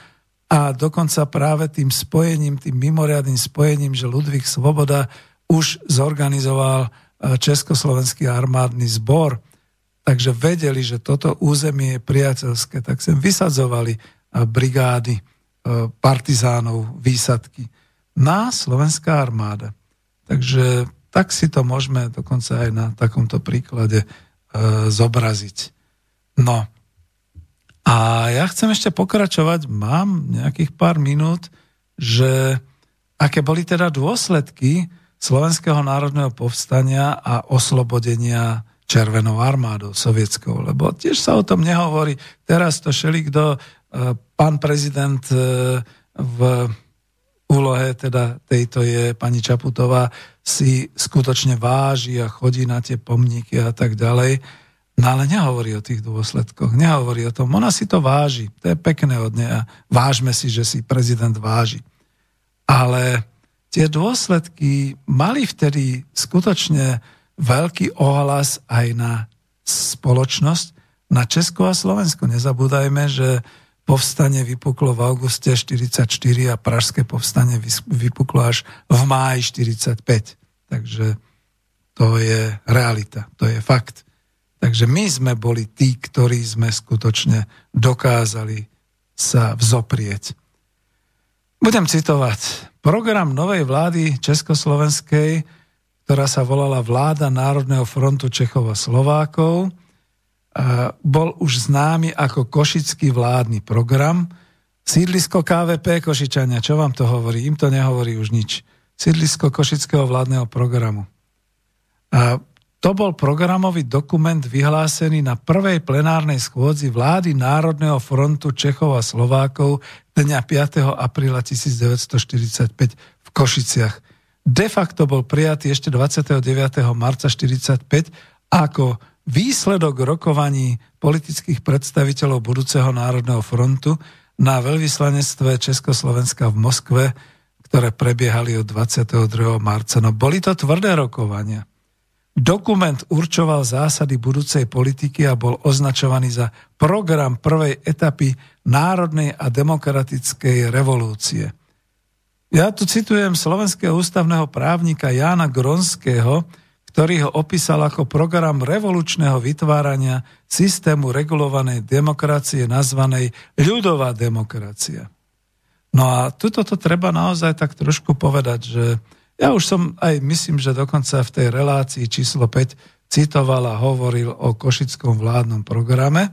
Speaker 1: a dokonca práve tým spojením, tým mimoriadným spojením, že Ludvík Svoboda už zorganizoval Československý armádny zbor, takže vedeli, že toto územie je priateľské, tak sem vysadzovali brigády partizánov, výsadky na slovenská armáda. Takže tak si to môžeme dokonca aj na takomto príklade zobraziť. No a ja chcem ešte pokračovať, mám nejakých pár minút, že aké boli teda dôsledky Slovenského národného povstania a oslobodenia Červenou armádou sovietskou, lebo tiež sa o tom nehovorí. Teraz to šeli kto, e, pán prezident e, v úlohe teda tejto je pani Čaputová, si skutočne váži a chodí na tie pomníky a tak ďalej. No ale nehovorí o tých dôsledkoch, nehovorí o tom. Ona si to váži, to je pekné od nej a vážme si, že si prezident váži. Ale tie dôsledky mali vtedy skutočne veľký ohlas aj na spoločnosť, na Česko a Slovensko. Nezabúdajme, že povstanie vypuklo v auguste 44 a pražské povstanie vypuklo až v máji 45. Takže to je realita, to je fakt. Takže my sme boli tí, ktorí sme skutočne dokázali sa vzoprieť. Budem citovať. Program novej vlády Československej, ktorá sa volala Vláda Národného frontu Čechov a Slovákov, bol už známy ako Košický vládny program. Sídlisko KVP Košičania, čo vám to hovorí? Im to nehovorí už nič. Sídlisko Košického vládneho programu. A to bol programový dokument vyhlásený na prvej plenárnej schôdzi vlády Národného frontu Čechov a Slovákov dňa 5. apríla 1945 v Košiciach. De facto bol prijatý ešte 29. marca 1945 ako výsledok rokovaní politických predstaviteľov budúceho Národného frontu na veľvyslanectve Československa v Moskve, ktoré prebiehali od 22. marca. No boli to tvrdé rokovania. Dokument určoval zásady budúcej politiky a bol označovaný za program prvej etapy národnej a demokratickej revolúcie. Ja tu citujem slovenského ústavného právnika Jána Gronského, ktorý ho opísal ako program revolučného vytvárania systému regulovanej demokracie nazvanej ľudová demokracia. No a tuto to treba naozaj tak trošku povedať, že ja už som aj myslím, že dokonca v tej relácii číslo 5 citoval a hovoril o Košickom vládnom programe,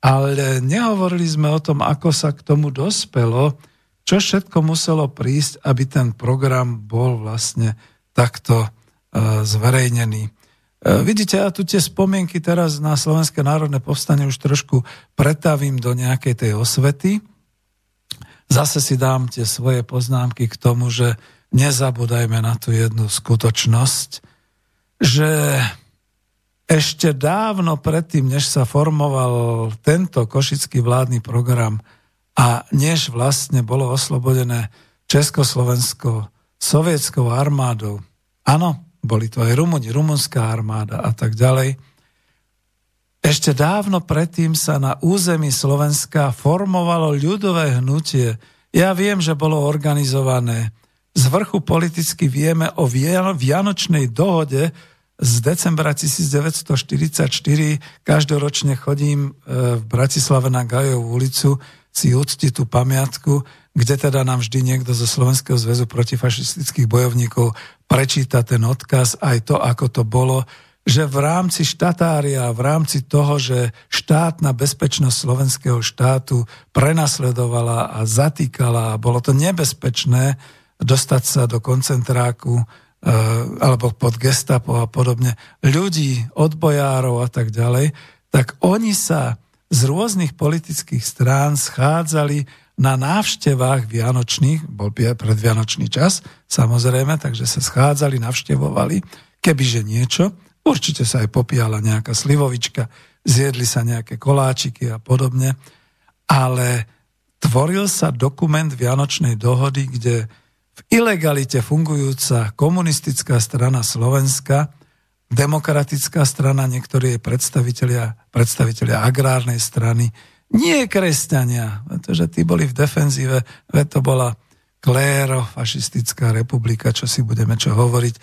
Speaker 1: ale nehovorili sme o tom, ako sa k tomu dospelo, čo všetko muselo prísť, aby ten program bol vlastne takto uh, zverejnený. Uh, vidíte, ja tu tie spomienky teraz na Slovenské národné povstanie už trošku pretavím do nejakej tej osvety. Zase si dám tie svoje poznámky k tomu, že nezabúdajme na tú jednu skutočnosť, že ešte dávno predtým, než sa formoval tento košický vládny program a než vlastne bolo oslobodené Československo sovietskou armádou, áno, boli to aj Rumuni, rumunská armáda a tak ďalej, ešte dávno predtým sa na území Slovenska formovalo ľudové hnutie. Ja viem, že bolo organizované z vrchu politicky vieme o Vianočnej dohode z decembra 1944. Každoročne chodím e, v Bratislave na Gajovú ulicu si uctiť tú pamiatku, kde teda nám vždy niekto zo Slovenského zväzu protifašistických bojovníkov prečíta ten odkaz, aj to, ako to bolo, že v rámci štatária, v rámci toho, že štátna bezpečnosť slovenského štátu prenasledovala a zatýkala a bolo to nebezpečné, dostať sa do koncentráku e, alebo pod gestapo a podobne, ľudí, odbojárov a tak ďalej, tak oni sa z rôznych politických strán schádzali na návštevách vianočných, bol predvianočný čas, samozrejme, takže sa schádzali, navštevovali, kebyže niečo, určite sa aj popíjala nejaká slivovička, zjedli sa nejaké koláčiky a podobne, ale tvoril sa dokument Vianočnej dohody, kde v ilegalite fungujúca komunistická strana Slovenska, demokratická strana, niektorí jej predstavitelia, predstavitelia agrárnej strany, nie kresťania, pretože tí boli v defenzíve, veď to bola kléro, fašistická republika, čo si budeme čo hovoriť.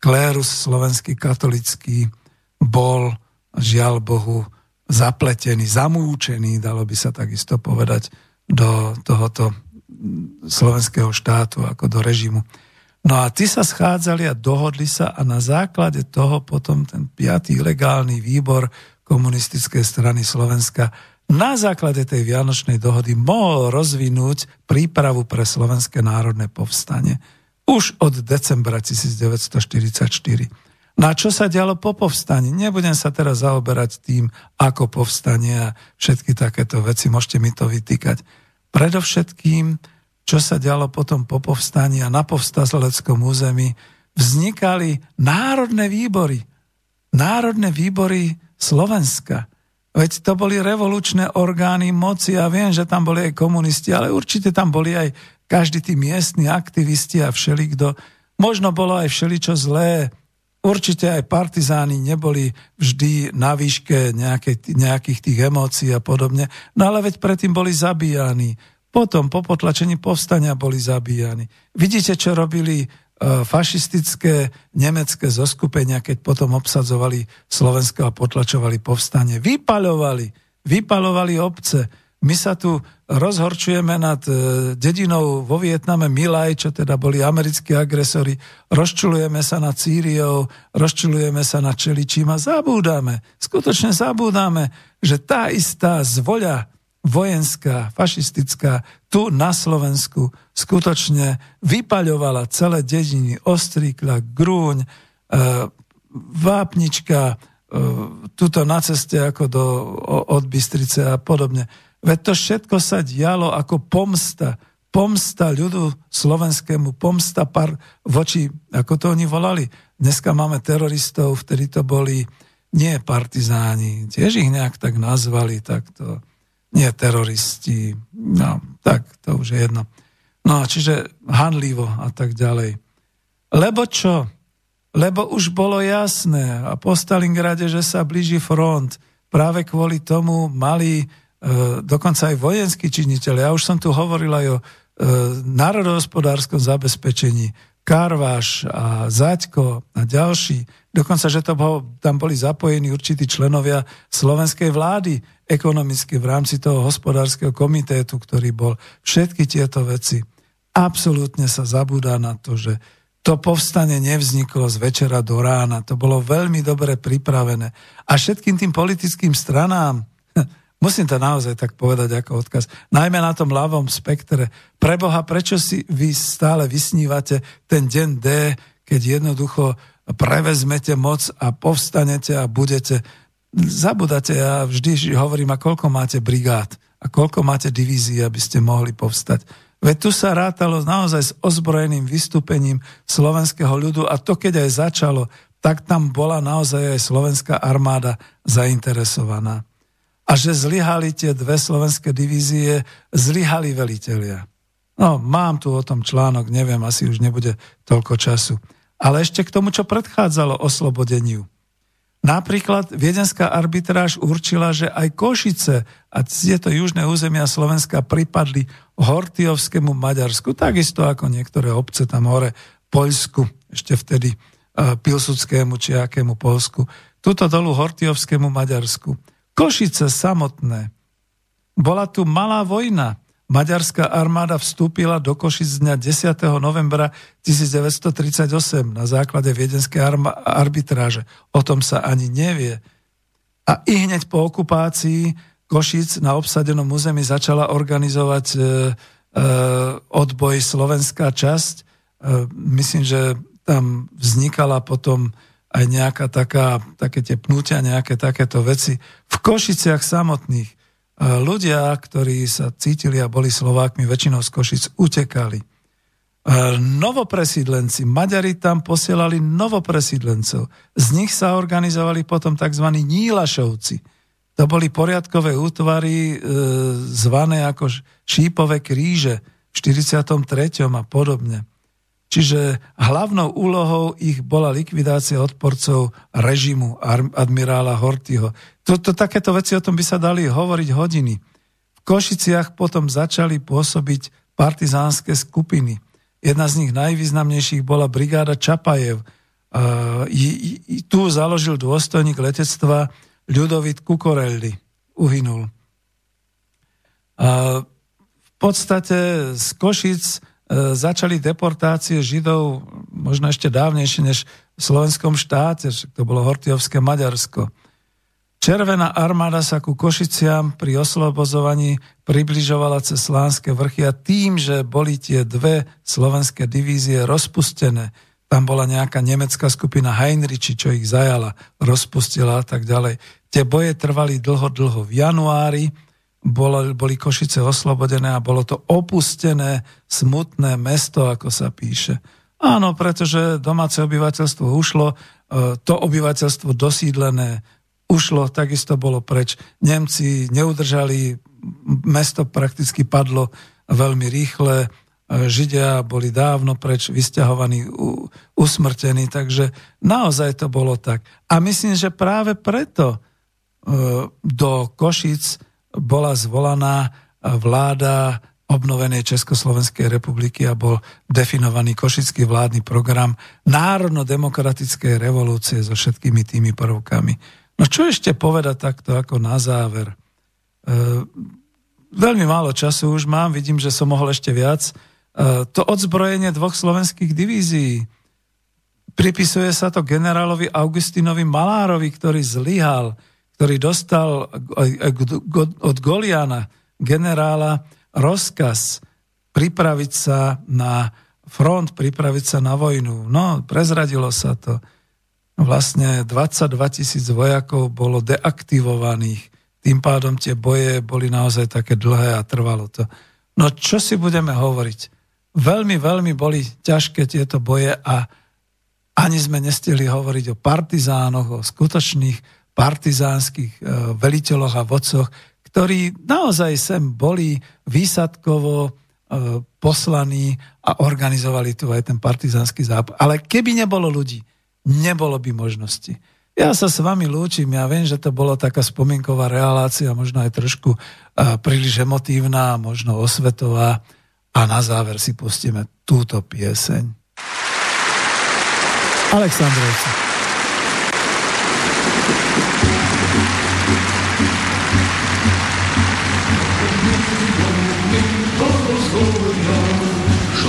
Speaker 1: Klérus slovenský katolický bol, žiaľ Bohu, zapletený, zamúčený, dalo by sa takisto povedať, do tohoto slovenského štátu ako do režimu. No a tí sa schádzali a dohodli sa a na základe toho potom ten piatý ilegálny výbor komunistickej strany Slovenska na základe tej Vianočnej dohody mohol rozvinúť prípravu pre Slovenské národné povstanie už od decembra 1944. Na čo sa dialo po povstaní? Nebudem sa teraz zaoberať tým, ako povstanie a všetky takéto veci, môžete mi to vytýkať. Predovšetkým čo sa dialo potom po povstaní a na povstazeleckom území, vznikali národné výbory. Národné výbory Slovenska. Veď to boli revolučné orgány moci a viem, že tam boli aj komunisti, ale určite tam boli aj každý tí miestni aktivisti a všelikto. Možno bolo aj všeličo zlé. Určite aj partizáni neboli vždy na výške nejakej, nejakých tých emócií a podobne. No ale veď predtým boli zabíjani potom po potlačení povstania boli zabíjani. Vidíte, čo robili fašistické nemecké zoskupenia, keď potom obsadzovali Slovensko a potlačovali povstanie. Vypaľovali, vypaľovali obce. My sa tu rozhorčujeme nad e, dedinou vo Vietname Milaj, čo teda boli americkí agresori, rozčulujeme sa nad Sýriou, rozčulujeme sa nad Čeličím a zabúdame, skutočne zabúdame, že tá istá zvoľa vojenská, fašistická, tu na Slovensku skutočne vypaľovala celé dediny Ostríkla, Grúň, e, Vápnička, e, tuto na ceste ako do, od Bystrice a podobne. Veď to všetko sa dialo ako pomsta, pomsta ľudu slovenskému, pomsta par voči, ako to oni volali. Dneska máme teroristov, vtedy to boli nie partizáni, tiež ich nejak tak nazvali, tak to nie teroristi, no tak to už je jedno. No čiže hanlivo a tak ďalej. Lebo čo? Lebo už bolo jasné a po Stalingrade, že sa blíži front, práve kvôli tomu mali dokonca aj vojenskí činiteľi. Ja už som tu hovoril aj o e, národohospodárskom zabezpečení. Karváš a Zaďko a ďalší. Dokonca, že to bol, tam boli zapojení určití členovia slovenskej vlády ekonomicky v rámci toho hospodárskeho komitétu, ktorý bol. Všetky tieto veci. Absolútne sa zabúda na to, že to povstanie nevzniklo z večera do rána. To bolo veľmi dobre pripravené. A všetkým tým politickým stranám, Musím to naozaj tak povedať ako odkaz. Najmä na tom ľavom spektre. Preboha, prečo si vy stále vysnívate ten deň D, keď jednoducho prevezmete moc a povstanete a budete... Zabudate, ja vždy hovorím, a koľko máte brigád a koľko máte divízií, aby ste mohli povstať. Veď tu sa rátalo naozaj s ozbrojeným vystúpením slovenského ľudu a to, keď aj začalo, tak tam bola naozaj aj slovenská armáda zainteresovaná a že zlyhali tie dve slovenské divízie, zlyhali velitelia. No, mám tu o tom článok, neviem, asi už nebude toľko času. Ale ešte k tomu, čo predchádzalo oslobodeniu. Napríklad viedenská arbitráž určila, že aj Košice a tieto južné územia Slovenska pripadli Hortiovskému Maďarsku, takisto ako niektoré obce tam hore, Poľsku, ešte vtedy Pilsudskému či akému Polsku, tuto dolu Hortiovskému Maďarsku. Košice samotné. Bola tu malá vojna. Maďarská armáda vstúpila do Košic dňa 10. novembra 1938 na základe viedenskej arbitráže. O tom sa ani nevie. A i hneď po okupácii Košic na obsadenom území začala organizovať e, e, odboj slovenská časť. E, myslím, že tam vznikala potom aj nejaká taká, také tie pnutia, nejaké takéto veci. V Košiciach samotných e, ľudia, ktorí sa cítili a boli Slovákmi, väčšinou z Košic utekali. E, novopresídlenci, Maďari tam posielali novopresídlencov. Z nich sa organizovali potom tzv. Nílašovci. To boli poriadkové útvary e, zvané ako šípové kríže v 43. a podobne. Čiže hlavnou úlohou ich bola likvidácia odporcov režimu admirála Hortyho. Toto, takéto veci o tom by sa dali hovoriť hodiny. V Košiciach potom začali pôsobiť partizánske skupiny. Jedna z nich najvýznamnejších bola brigáda Čapajev. tu založil dôstojník letectva Ľudovit Kukorelli. Uhynul. v podstate z Košic začali deportácie Židov možno ešte dávnejšie než v slovenskom štáte, to bolo Hortiovské Maďarsko. Červená armáda sa ku Košiciam pri oslobozovaní približovala cez Slánske vrchy a tým, že boli tie dve slovenské divízie rozpustené, tam bola nejaká nemecká skupina Heinrichi, čo ich zajala, rozpustila a tak ďalej. Tie boje trvali dlho, dlho. V januári bolo, boli Košice oslobodené a bolo to opustené, smutné mesto, ako sa píše. Áno, pretože domáce obyvateľstvo ušlo, e, to obyvateľstvo dosídlené ušlo, takisto bolo preč. Nemci neudržali, mesto prakticky padlo veľmi rýchle, e, Židia boli dávno preč, vysťahovaní, usmrtení, takže naozaj to bolo tak. A myslím, že práve preto e, do Košic bola zvolaná vláda obnovenej Československej republiky a bol definovaný košický vládny program národno-demokratickej revolúcie so všetkými tými prvkami. No čo ešte povedať takto ako na záver? E, veľmi málo času už mám, vidím, že som mohol ešte viac. E, to odzbrojenie dvoch slovenských divízií, pripisuje sa to generálovi Augustinovi Malárovi, ktorý zlyhal, ktorý dostal od Goliana, generála, rozkaz pripraviť sa na front, pripraviť sa na vojnu. No, prezradilo sa to. Vlastne 22 tisíc vojakov bolo deaktivovaných. Tým pádom tie boje boli naozaj také dlhé a trvalo to. No čo si budeme hovoriť? Veľmi, veľmi boli ťažké tieto boje a ani sme nestihli hovoriť o partizánoch, o skutočných partizánskych e, veliteľoch a vodcoch, ktorí naozaj sem boli výsadkovo e, poslaní a organizovali tu aj ten partizánsky západ. Ale keby nebolo ľudí, nebolo by možnosti. Ja sa s vami lúčim, ja viem, že to bolo taká spomienková relácia, možno aj trošku uh, príliš emotívna, možno osvetová a na záver si pustíme túto pieseň. Aleksandrovci.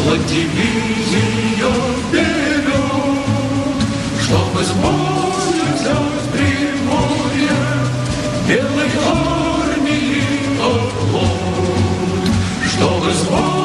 Speaker 7: Шла дивизия вперед, Чтобы с боя взять Приморье Белой армии оплот. Чтобы с боя